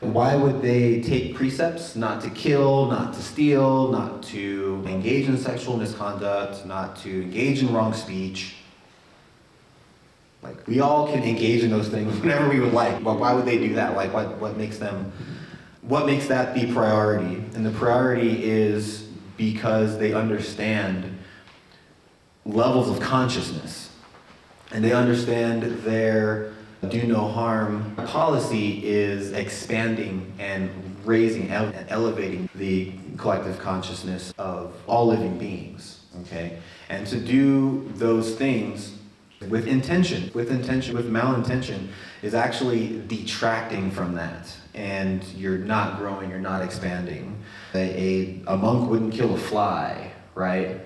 Speaker 2: Why would they take precepts not to kill, not to steal, not to engage in sexual misconduct, not to engage in wrong speech? Like we all can engage in those things whenever we would like, but why would they do that? Like what, what makes them what makes that the priority? And the priority is because they understand levels of consciousness. And they understand their do no harm policy is expanding and raising and elevating the collective consciousness of all living beings. Okay? And to do those things with intention, with intention, with malintention, is actually detracting from that. And you're not growing, you're not expanding. A, a, a monk wouldn't kill a fly, right?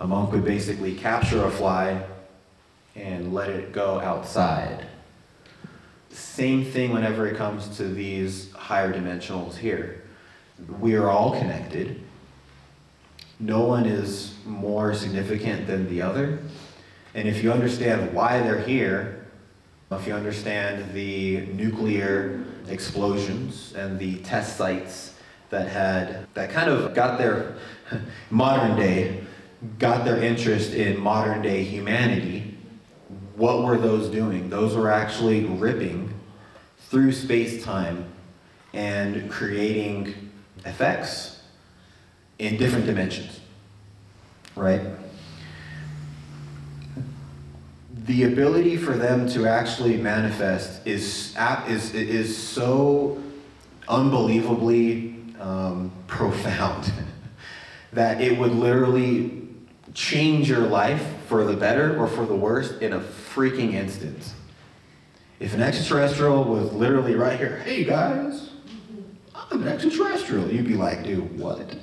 Speaker 2: A monk would basically capture a fly and let it go outside. Same thing whenever it comes to these higher dimensionals here. We are all connected. No one is more significant than the other. And if you understand why they're here, if you understand the nuclear explosions and the test sites that had, that kind of got their modern day, got their interest in modern day humanity, what were those doing? Those were actually ripping through space time and creating effects in different dimensions, right? the ability for them to actually manifest is is is so unbelievably um, profound that it would literally change your life for the better or for the worse in a freaking instant. If an extraterrestrial was literally right here, hey guys, I'm an extraterrestrial, you'd be like, dude, what?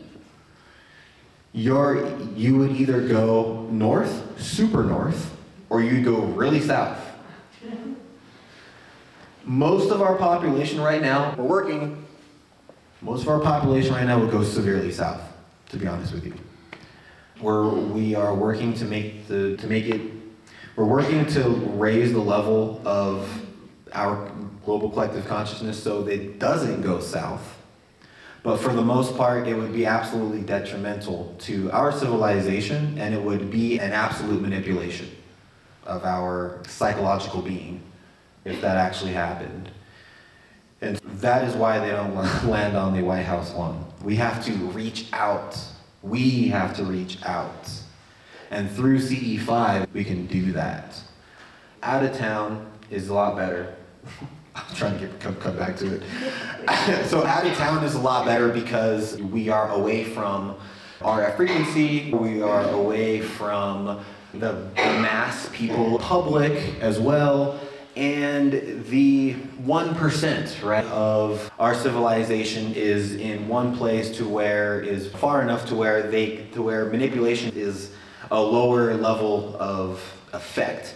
Speaker 2: You're, you would either go north, super north, or you'd go really south. Most of our population right now, we're working, most of our population right now would go severely south, to be honest with you. Where we are working to make the to make it we're working to raise the level of our global collective consciousness so that it doesn't go south. But for the most part, it would be absolutely detrimental to our civilization and it would be an absolute manipulation of our psychological being if that actually happened. And that is why they don't land on the White House lawn. We have to reach out. We have to reach out. And through CE5, we can do that. Out of town is a lot better. I'm trying to get come, come back to it. so out of town is a lot better because we are away from RF frequency. We are away from the, the mass people, public as well and the 1% right of our civilization is in one place to where is far enough to where they to where manipulation is a lower level of effect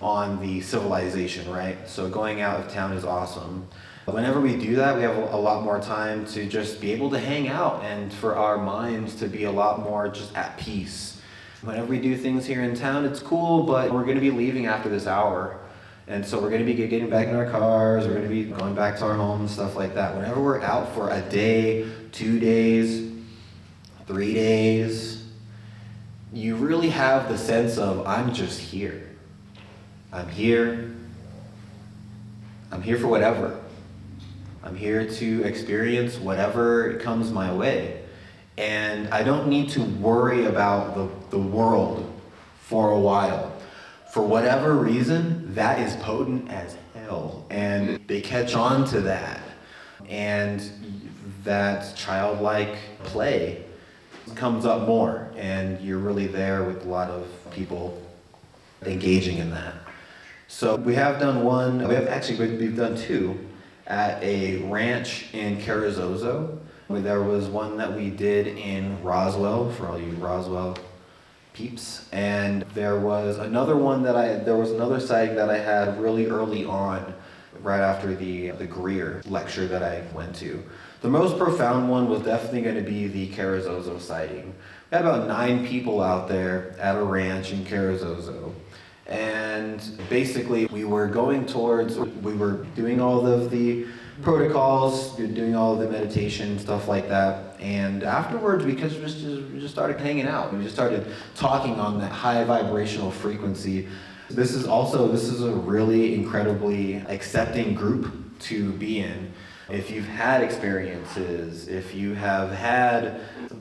Speaker 2: on the civilization right? So going out of town is awesome. Whenever we do that we have a lot more time to just be able to hang out and for our minds to be a lot more just at peace. Whenever we do things here in town it's cool but we're going to be leaving after this hour and so we're going to be getting back in our cars, we're going to be going back to our homes, stuff like that. Whenever we're out for a day, two days, three days, you really have the sense of, I'm just here. I'm here. I'm here for whatever. I'm here to experience whatever comes my way. And I don't need to worry about the, the world for a while for whatever reason, that is potent as hell. And they catch on to that. And that childlike play comes up more. And you're really there with a lot of people engaging in that. So we have done one, we have actually, we've done two at a ranch in Carrizozo. There was one that we did in Roswell, for all you Roswell peeps. And there was another one that I, had there was another sighting that I had really early on, right after the, the Greer lecture that I went to. The most profound one was definitely going to be the Carrizozo sighting. We had about nine people out there at a ranch in Carrizozo. And basically, we were going towards, we were doing all of the protocols, doing all of the meditation, stuff like that. And afterwards, because we just, we just started hanging out. We just started talking on that high vibrational frequency. This is also, this is a really incredibly accepting group to be in. If you've had experiences, if you have had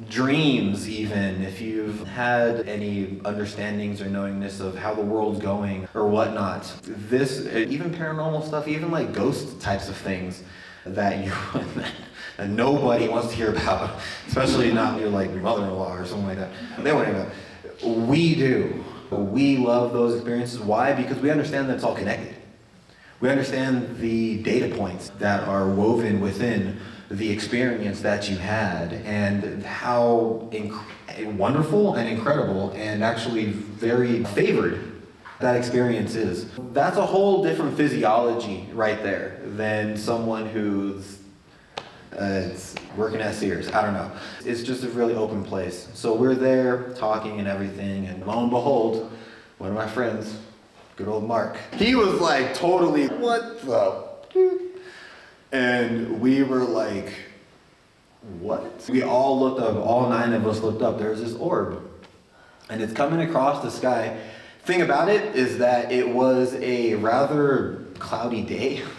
Speaker 2: dreams, even, if you've had any understandings or knowingness of how the world's going or whatnot, this, even paranormal stuff, even like ghost types of things that you, that nobody wants to hear about, especially not your like mother-in-law or something like that. They won't even. We do. We love those experiences. Why? Because we understand that it's all connected. We understand the data points that are woven within the experience that you had and how inc- wonderful and incredible and actually very favored that experience is. That's a whole different physiology right there than someone who's uh, working at Sears. I don't know. It's just a really open place. So we're there talking and everything, and lo and behold, one of my friends, good old Mark, he was like totally, what the? And we were like, what? We all looked up, all nine of us looked up. There's this orb, and it's coming across the sky. Thing about it is that it was a rather cloudy day.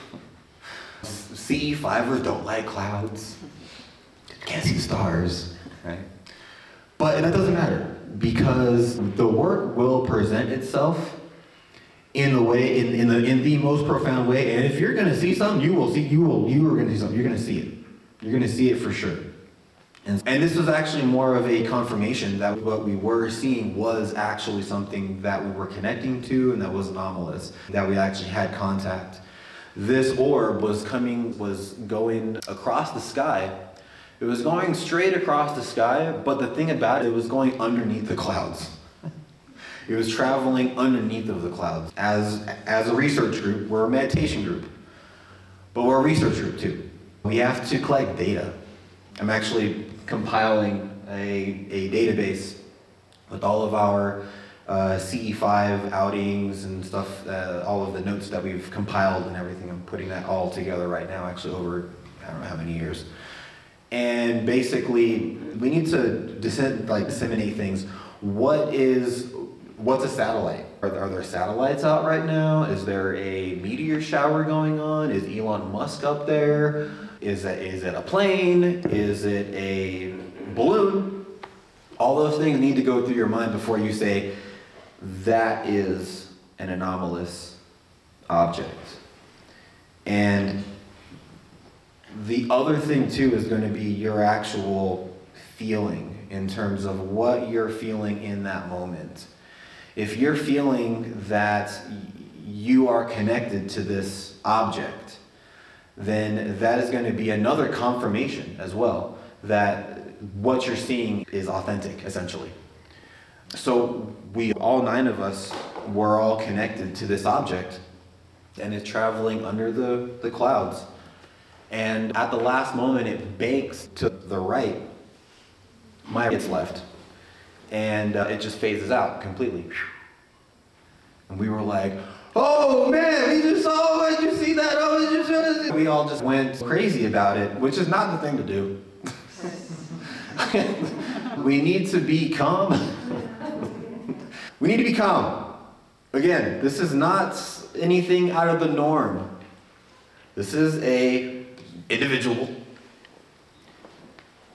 Speaker 2: CE5ers don't like clouds. Can't see stars, right? But that doesn't matter because the work will present itself in the way in, in the in the most profound way. And if you're gonna see something, you will see you will you are gonna see something. You're gonna see it. You're gonna see it for sure. And, and this was actually more of a confirmation that what we were seeing was actually something that we were connecting to and that was anomalous, that we actually had contact. This orb was coming, was going across the sky. It was going straight across the sky, but the thing about it, it was going underneath the clouds. It was traveling underneath of the clouds. As, as a research group, we're a meditation group, but we're a research group too. We have to collect data. I'm actually compiling a, a database with all of our uh, CE5 outings and stuff, uh, all of the notes that we've compiled and everything. I'm putting that all together right now, actually over I don't know how many years. And basically, we need to dissem- like disseminate things. What is what's a satellite? Are, are there satellites out right now? Is there a meteor shower going on? Is Elon Musk up there? Is it, is it a plane? Is it a balloon? All those things need to go through your mind before you say, that is an anomalous object. And the other thing, too, is going to be your actual feeling in terms of what you're feeling in that moment. If you're feeling that you are connected to this object, then that is going to be another confirmation as well that what you're seeing is authentic, essentially. So we, all nine of us, were all connected to this object, and it's traveling under the, the clouds. And at the last moment, it banks to the right. My gets left, and uh, it just phases out completely. And we were like, "Oh man, we just saw! Did you see that? Oh, did you see that? We all just went crazy about it, which is not the thing to do. we need to be calm. we need to be calm. Again, this is not anything out of the norm. This is a individual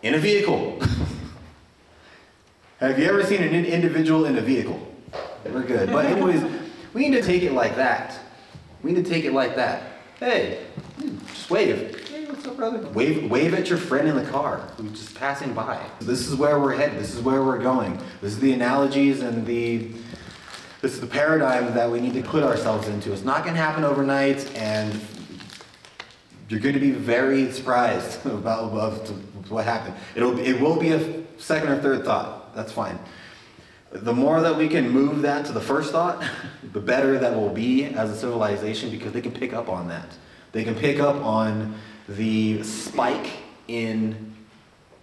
Speaker 2: in a vehicle. Have you ever seen an individual in a vehicle? We're good. But anyways, we need to take it like that. We need to take it like that. Hey, just wave. Wave, wave at your friend in the car who's just passing by. This is where we're headed. This is where we're going. This is the analogies and the this is the paradigm that we need to put ourselves into. It's not going to happen overnight, and you're going to be very surprised about, about what happened. It'll it will be a second or third thought. That's fine. The more that we can move that to the first thought, the better that will be as a civilization because they can pick up on that. They can pick up on the spike in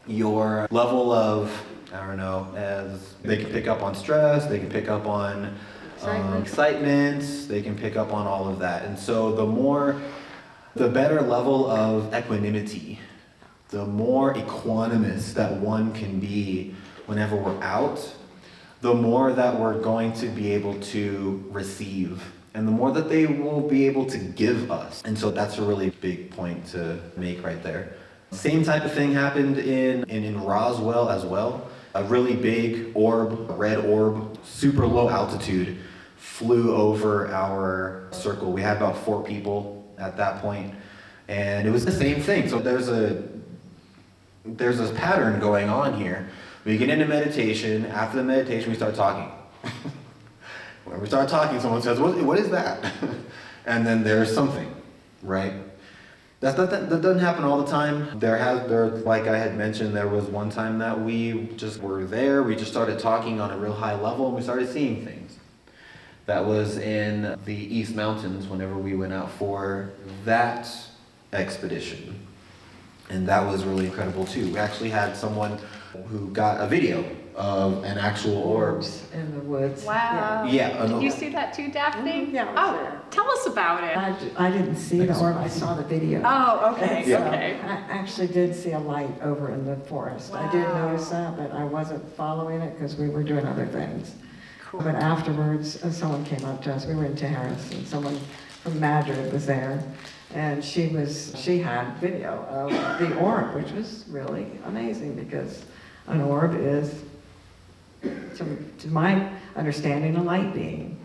Speaker 2: your level of I don't know, as they can pick up on stress, they can pick up on um,
Speaker 3: Excitement.
Speaker 2: excitement, they can pick up on all of that. And so the more, the better level of equanimity, the more equanimous that one can be whenever we're out, the more that we're going to be able to receive and the more that they will be able to give us. And so that's a really big point to make right there. Same type of thing happened in, in, in Roswell as well. A really big orb, a red orb, super low altitude, flew over our circle. We had about four people at that point, and it was the same thing. So there's a there's this pattern going on here. We get into meditation. After the meditation, we start talking. when we start talking, someone says, "What, what is that?" and then there's something, right? That's not, that, that doesn't happen all the time. There has, there, like I had mentioned, there was one time that we just were there. We just started talking on a real high level, and we started seeing things. That was in the East Mountains whenever we went out for that expedition. And that was really incredible too. We actually had someone who got a video of an actual orb.
Speaker 3: Orbs in the woods.
Speaker 5: Wow.
Speaker 2: Yeah,
Speaker 5: Did
Speaker 2: an-
Speaker 5: you see that too, Daphne?
Speaker 3: Mhm, yeah, I was
Speaker 5: Oh,
Speaker 3: there.
Speaker 5: tell us about it.
Speaker 6: I, d- I didn't see the orb, I saw the video.
Speaker 5: Oh, okay,
Speaker 6: so
Speaker 5: okay.
Speaker 6: I actually did see a light over in the forest. I did
Speaker 5: Wow.
Speaker 6: notice that, but I wasn't following it because we were doing other things.
Speaker 5: Cool.
Speaker 6: But afterwards, uh, someone came up to us, we were in Terrace, and someone from Madrid was there. And she was, she had video of the orb, which was really amazing because an orb is, to, to my understanding, a light being.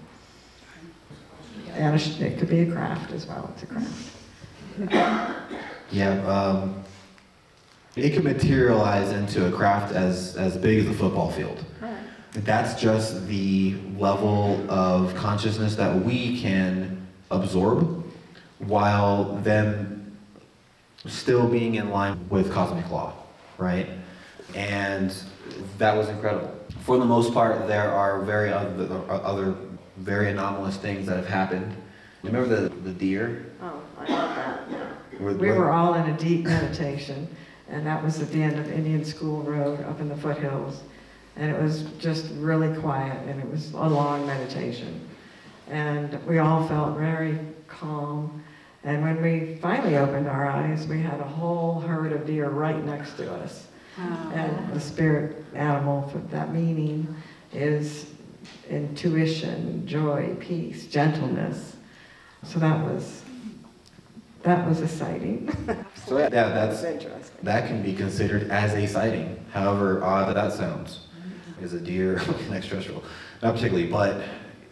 Speaker 6: And a it could be a craft as well, it's a craft.
Speaker 2: Yeah, um, it can materialize into a craft as, as big as a football field. That's just the level of consciousness that we can absorb while them still being in line with cosmic law, right? And that was incredible. For the most part, there are very other, uh, other very anomalous things that have happened. Remember the, the deer?
Speaker 3: Oh, I love that, yeah.
Speaker 2: Where-
Speaker 6: We
Speaker 2: where-
Speaker 6: were all in a deep meditation, and that was at the end of Indian School Road up in the foothills.
Speaker 3: And it was just really quiet, and it was a long meditation. And we all felt very calm. And when we finally opened our eyes, we had a whole herd of deer right next to us. And the spirit animal for that meaning is intuition, joy, peace, gentleness. So that was that was a sighting.
Speaker 2: So yeah, that's
Speaker 3: interesting.
Speaker 2: that can be considered as a sighting. However odd that sounds, is a deer an extraterrestrial? Not particularly, but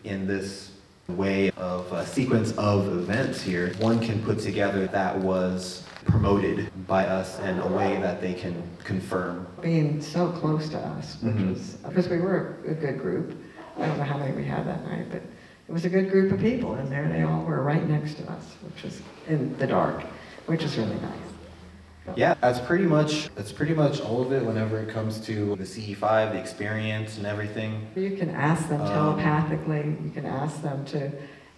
Speaker 2: in this way of a sequence of events here, one can put together that was promoted by us in a way that they can confirm.
Speaker 3: Being so close to us, which
Speaker 2: Mhm.
Speaker 3: was because we were a good group. I don't know how many we had that night, but it was a good group of people in there. They all were right next to us, which was in the dark, which is really nice.
Speaker 2: Yeah, that's pretty much that's pretty much all of it whenever it comes to the CE5, the experience and everything.
Speaker 3: You can ask them
Speaker 2: Um,
Speaker 3: telepathically, you can ask them to,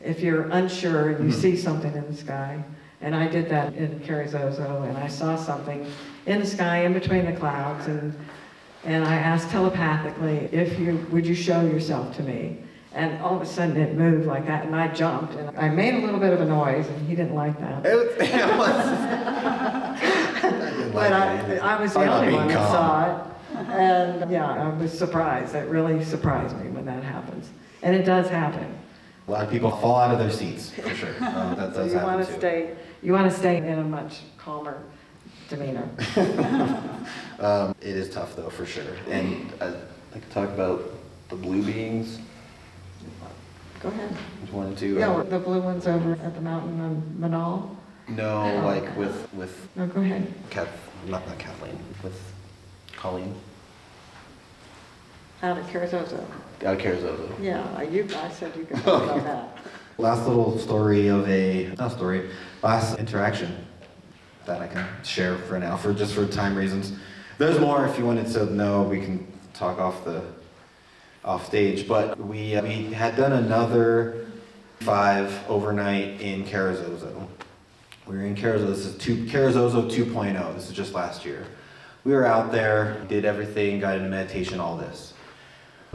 Speaker 3: if you're unsure and you
Speaker 2: Mhm.
Speaker 3: see something in the sky. And I did that in Carrizozo, and I saw something in the sky in between the clouds, and, and I asked telepathically, if you, would you show yourself to me? And all of a sudden it moved like that, and I jumped, and I made a little bit of a noise, and he didn't like that.
Speaker 2: It was, it was-
Speaker 3: But I, I was the only one that saw it. And yeah, I was surprised. It really surprised me when that happens. And it does happen.
Speaker 2: A lot of people fall out of their seats, for sure. Um, that
Speaker 3: So
Speaker 2: does
Speaker 3: you
Speaker 2: happen
Speaker 3: want
Speaker 2: too.
Speaker 3: to stay, you want to stay in a much calmer demeanor.
Speaker 2: Um, it is tough though, for sure. And uh, I could talk about the blue beings.
Speaker 3: Go ahead.
Speaker 2: Just wanted to.
Speaker 3: Yeah, the blue one's over at the mountain on Manal.
Speaker 2: no, like with with
Speaker 3: No, go ahead.
Speaker 2: Not not Kathleen, with Colleen.
Speaker 3: Out at Carrizozo.
Speaker 2: Out of Carrizozo.
Speaker 3: Yeah, you, I said you could talk about that.
Speaker 2: Last little story of a not story, last interaction that I can share for now, for just for time reasons. There's more if you wanted to know. We can talk off the off stage, but we uh, we had done another five overnight in Carrizozo. We were in Carrizozo. This is two Carrizozo 2.0. This is just last year. We were out there, did everything, got into meditation, all this.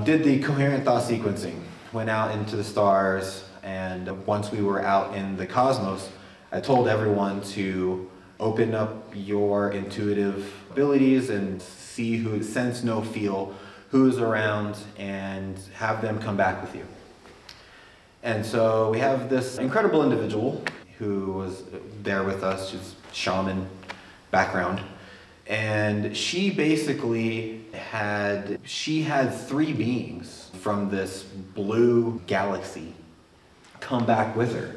Speaker 2: Did the coherent thought sequencing, went out into the stars, and once we were out in the cosmos, I told everyone to open up your intuitive abilities and see who, sense, no feel who's around, and have them come back with you. And so we have this incredible individual who was there with us, she's shaman background. And she basically had she had three beings from this blue galaxy come back with her.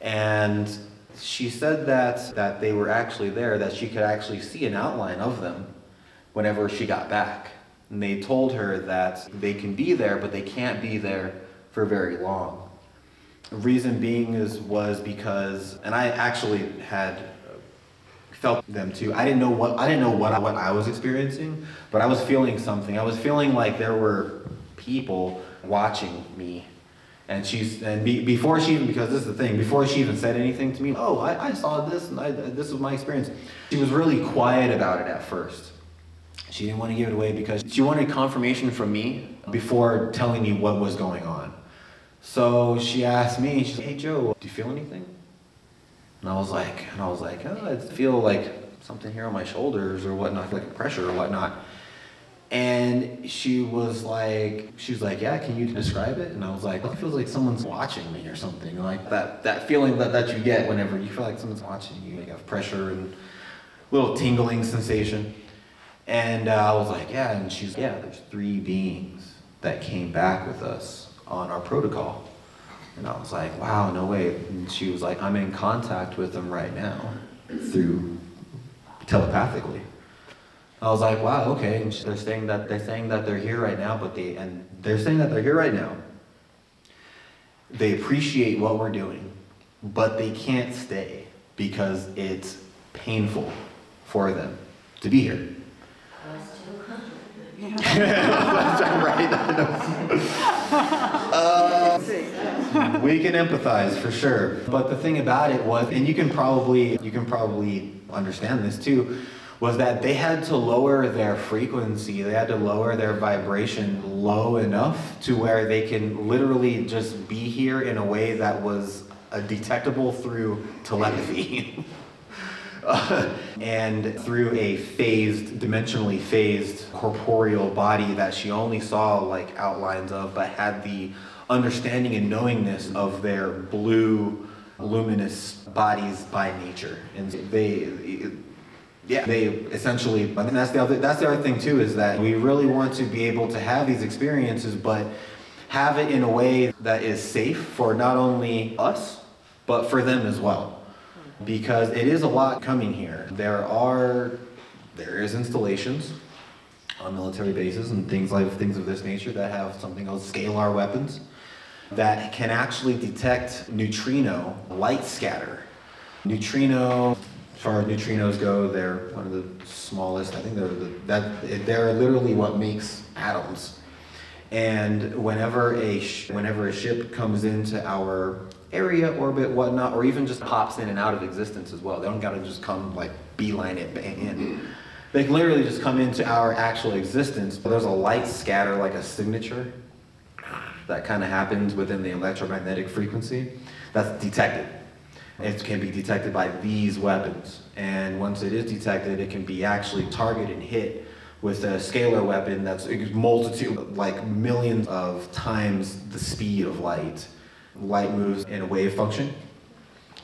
Speaker 2: And she said that that they were actually there, that she could actually see an outline of them whenever she got back. And they told her that they can be there, but they can't be there for very long. Reason being is was because, and I actually had uh, felt them too. I didn't know what I didn't know what what I was experiencing, but I was feeling something. I was feeling like there were people watching me. And she's and be, before she even because this is the thing before she even said anything to me. Oh, I, I saw this and I, this was my experience. She was really quiet about it at first. She didn't want to give it away because she wanted confirmation from me before telling me what was going on. So she asked me, she said, "Hey Joe, do you feel anything?" And I was like, and I was like, oh, I feel like something here on my shoulders or whatnot, like pressure or whatnot. And she was like, she was like, yeah, can you describe it? And I was like, it feels like someone's watching me or something, like that that feeling that, that you get whenever you feel like someone's watching you. You have pressure and little tingling sensation. And uh, I was like, yeah, and she's like, yeah, there's three beings that came back with us on our protocol. And I was like, wow, no way. And she was like, I'm in contact with them right now through telepathically. I was like, wow, okay. And they're saying that they're saying that they're here right now, but they and they're saying that they're here right now. They appreciate what we're doing, but they can't stay because it's painful for them to be here. That's right. Know. we can empathize for sure but the thing about it was and you can probably you can probably understand this too was that they had to lower their frequency, they had to lower their vibration low enough to where they can literally just be here in a way that was uh, detectable through telepathy. And through a phased, dimensionally phased corporeal body that she only saw like outlines of, but had the understanding and knowingness of their blue, luminous bodies by nature. And they, yeah, they essentially, I mean, that's the other, that's the other thing too, is that we really want to be able to have these experiences, but have it in a way that is safe for not only us, but for them as well because it is a lot coming here. There are there is installations on military bases and things like things of this nature that have something called scalar weapons that can actually detect neutrino light scatter. Neutrino, as far as neutrinos go, they're one of the smallest. I think they're the, that they're literally what makes atoms. And whenever a sh- whenever a ship comes into our area, orbit, whatnot, or even just pops in and out of existence as well. They don't gotta just come like beeline it in. They can literally just come into our actual existence. There's a light scatter, like a signature, that kind of happens within the electromagnetic frequency that's detected. It can be detected by these weapons. And once it is detected, it can be actually targeted and hit with a scalar weapon that's multitude, like millions of times the speed of light light moves in a wave function.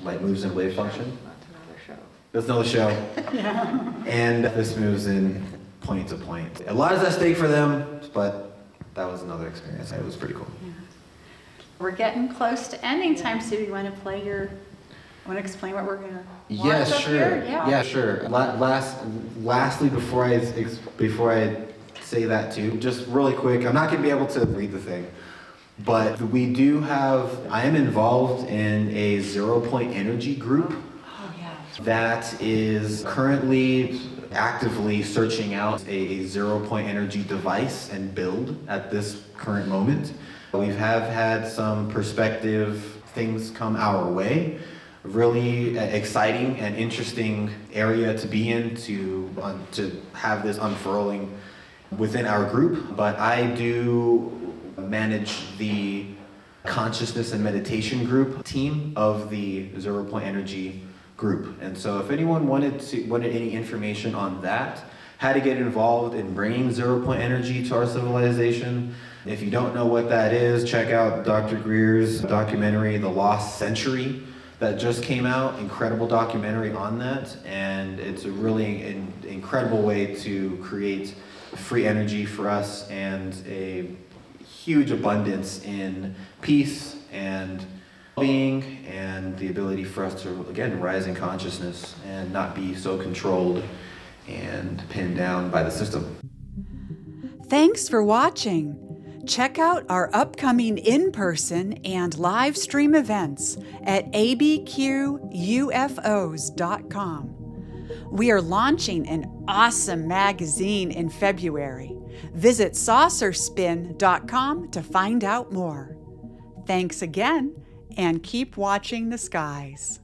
Speaker 2: Light moves in a wave function. That's another show. That's another show. Yeah. And this moves in point to point. A lot is at stake for them, but that was another experience. It was pretty cool. Yeah.
Speaker 5: We're getting close to ending time, so you want to play your want to explain what we're gonna
Speaker 2: yeah sure yeah. yeah sure last lastly before i before i say that too just really quick i'm not gonna be able to read the thing but we do have, I am involved in a zero point energy group that is currently actively searching out a zero point energy device and build at this current moment. We have had some perspective things come our way. Really exciting and interesting area to be in to, uh, to have this unfurling within our group. But I do manage the consciousness and meditation group team of the Zero Point Energy group. And so if anyone wanted to wanted any information on that, how to get involved in bringing zero point energy to our civilization. If you don't know what that is, check out Dr. Greer's documentary, The Lost Century, that just came out. Incredible documentary on that. And it's a really in, incredible way to create free energy for us and a huge abundance in peace and being and the ability for us to again rise in consciousness and not be so controlled and pinned down by the system.
Speaker 1: Thanks for watching. Check out our upcoming in person and live stream events at abqufos.com. We are launching an awesome magazine in February. Visit saucerspin.com to find out more. Thanks again and keep watching the skies.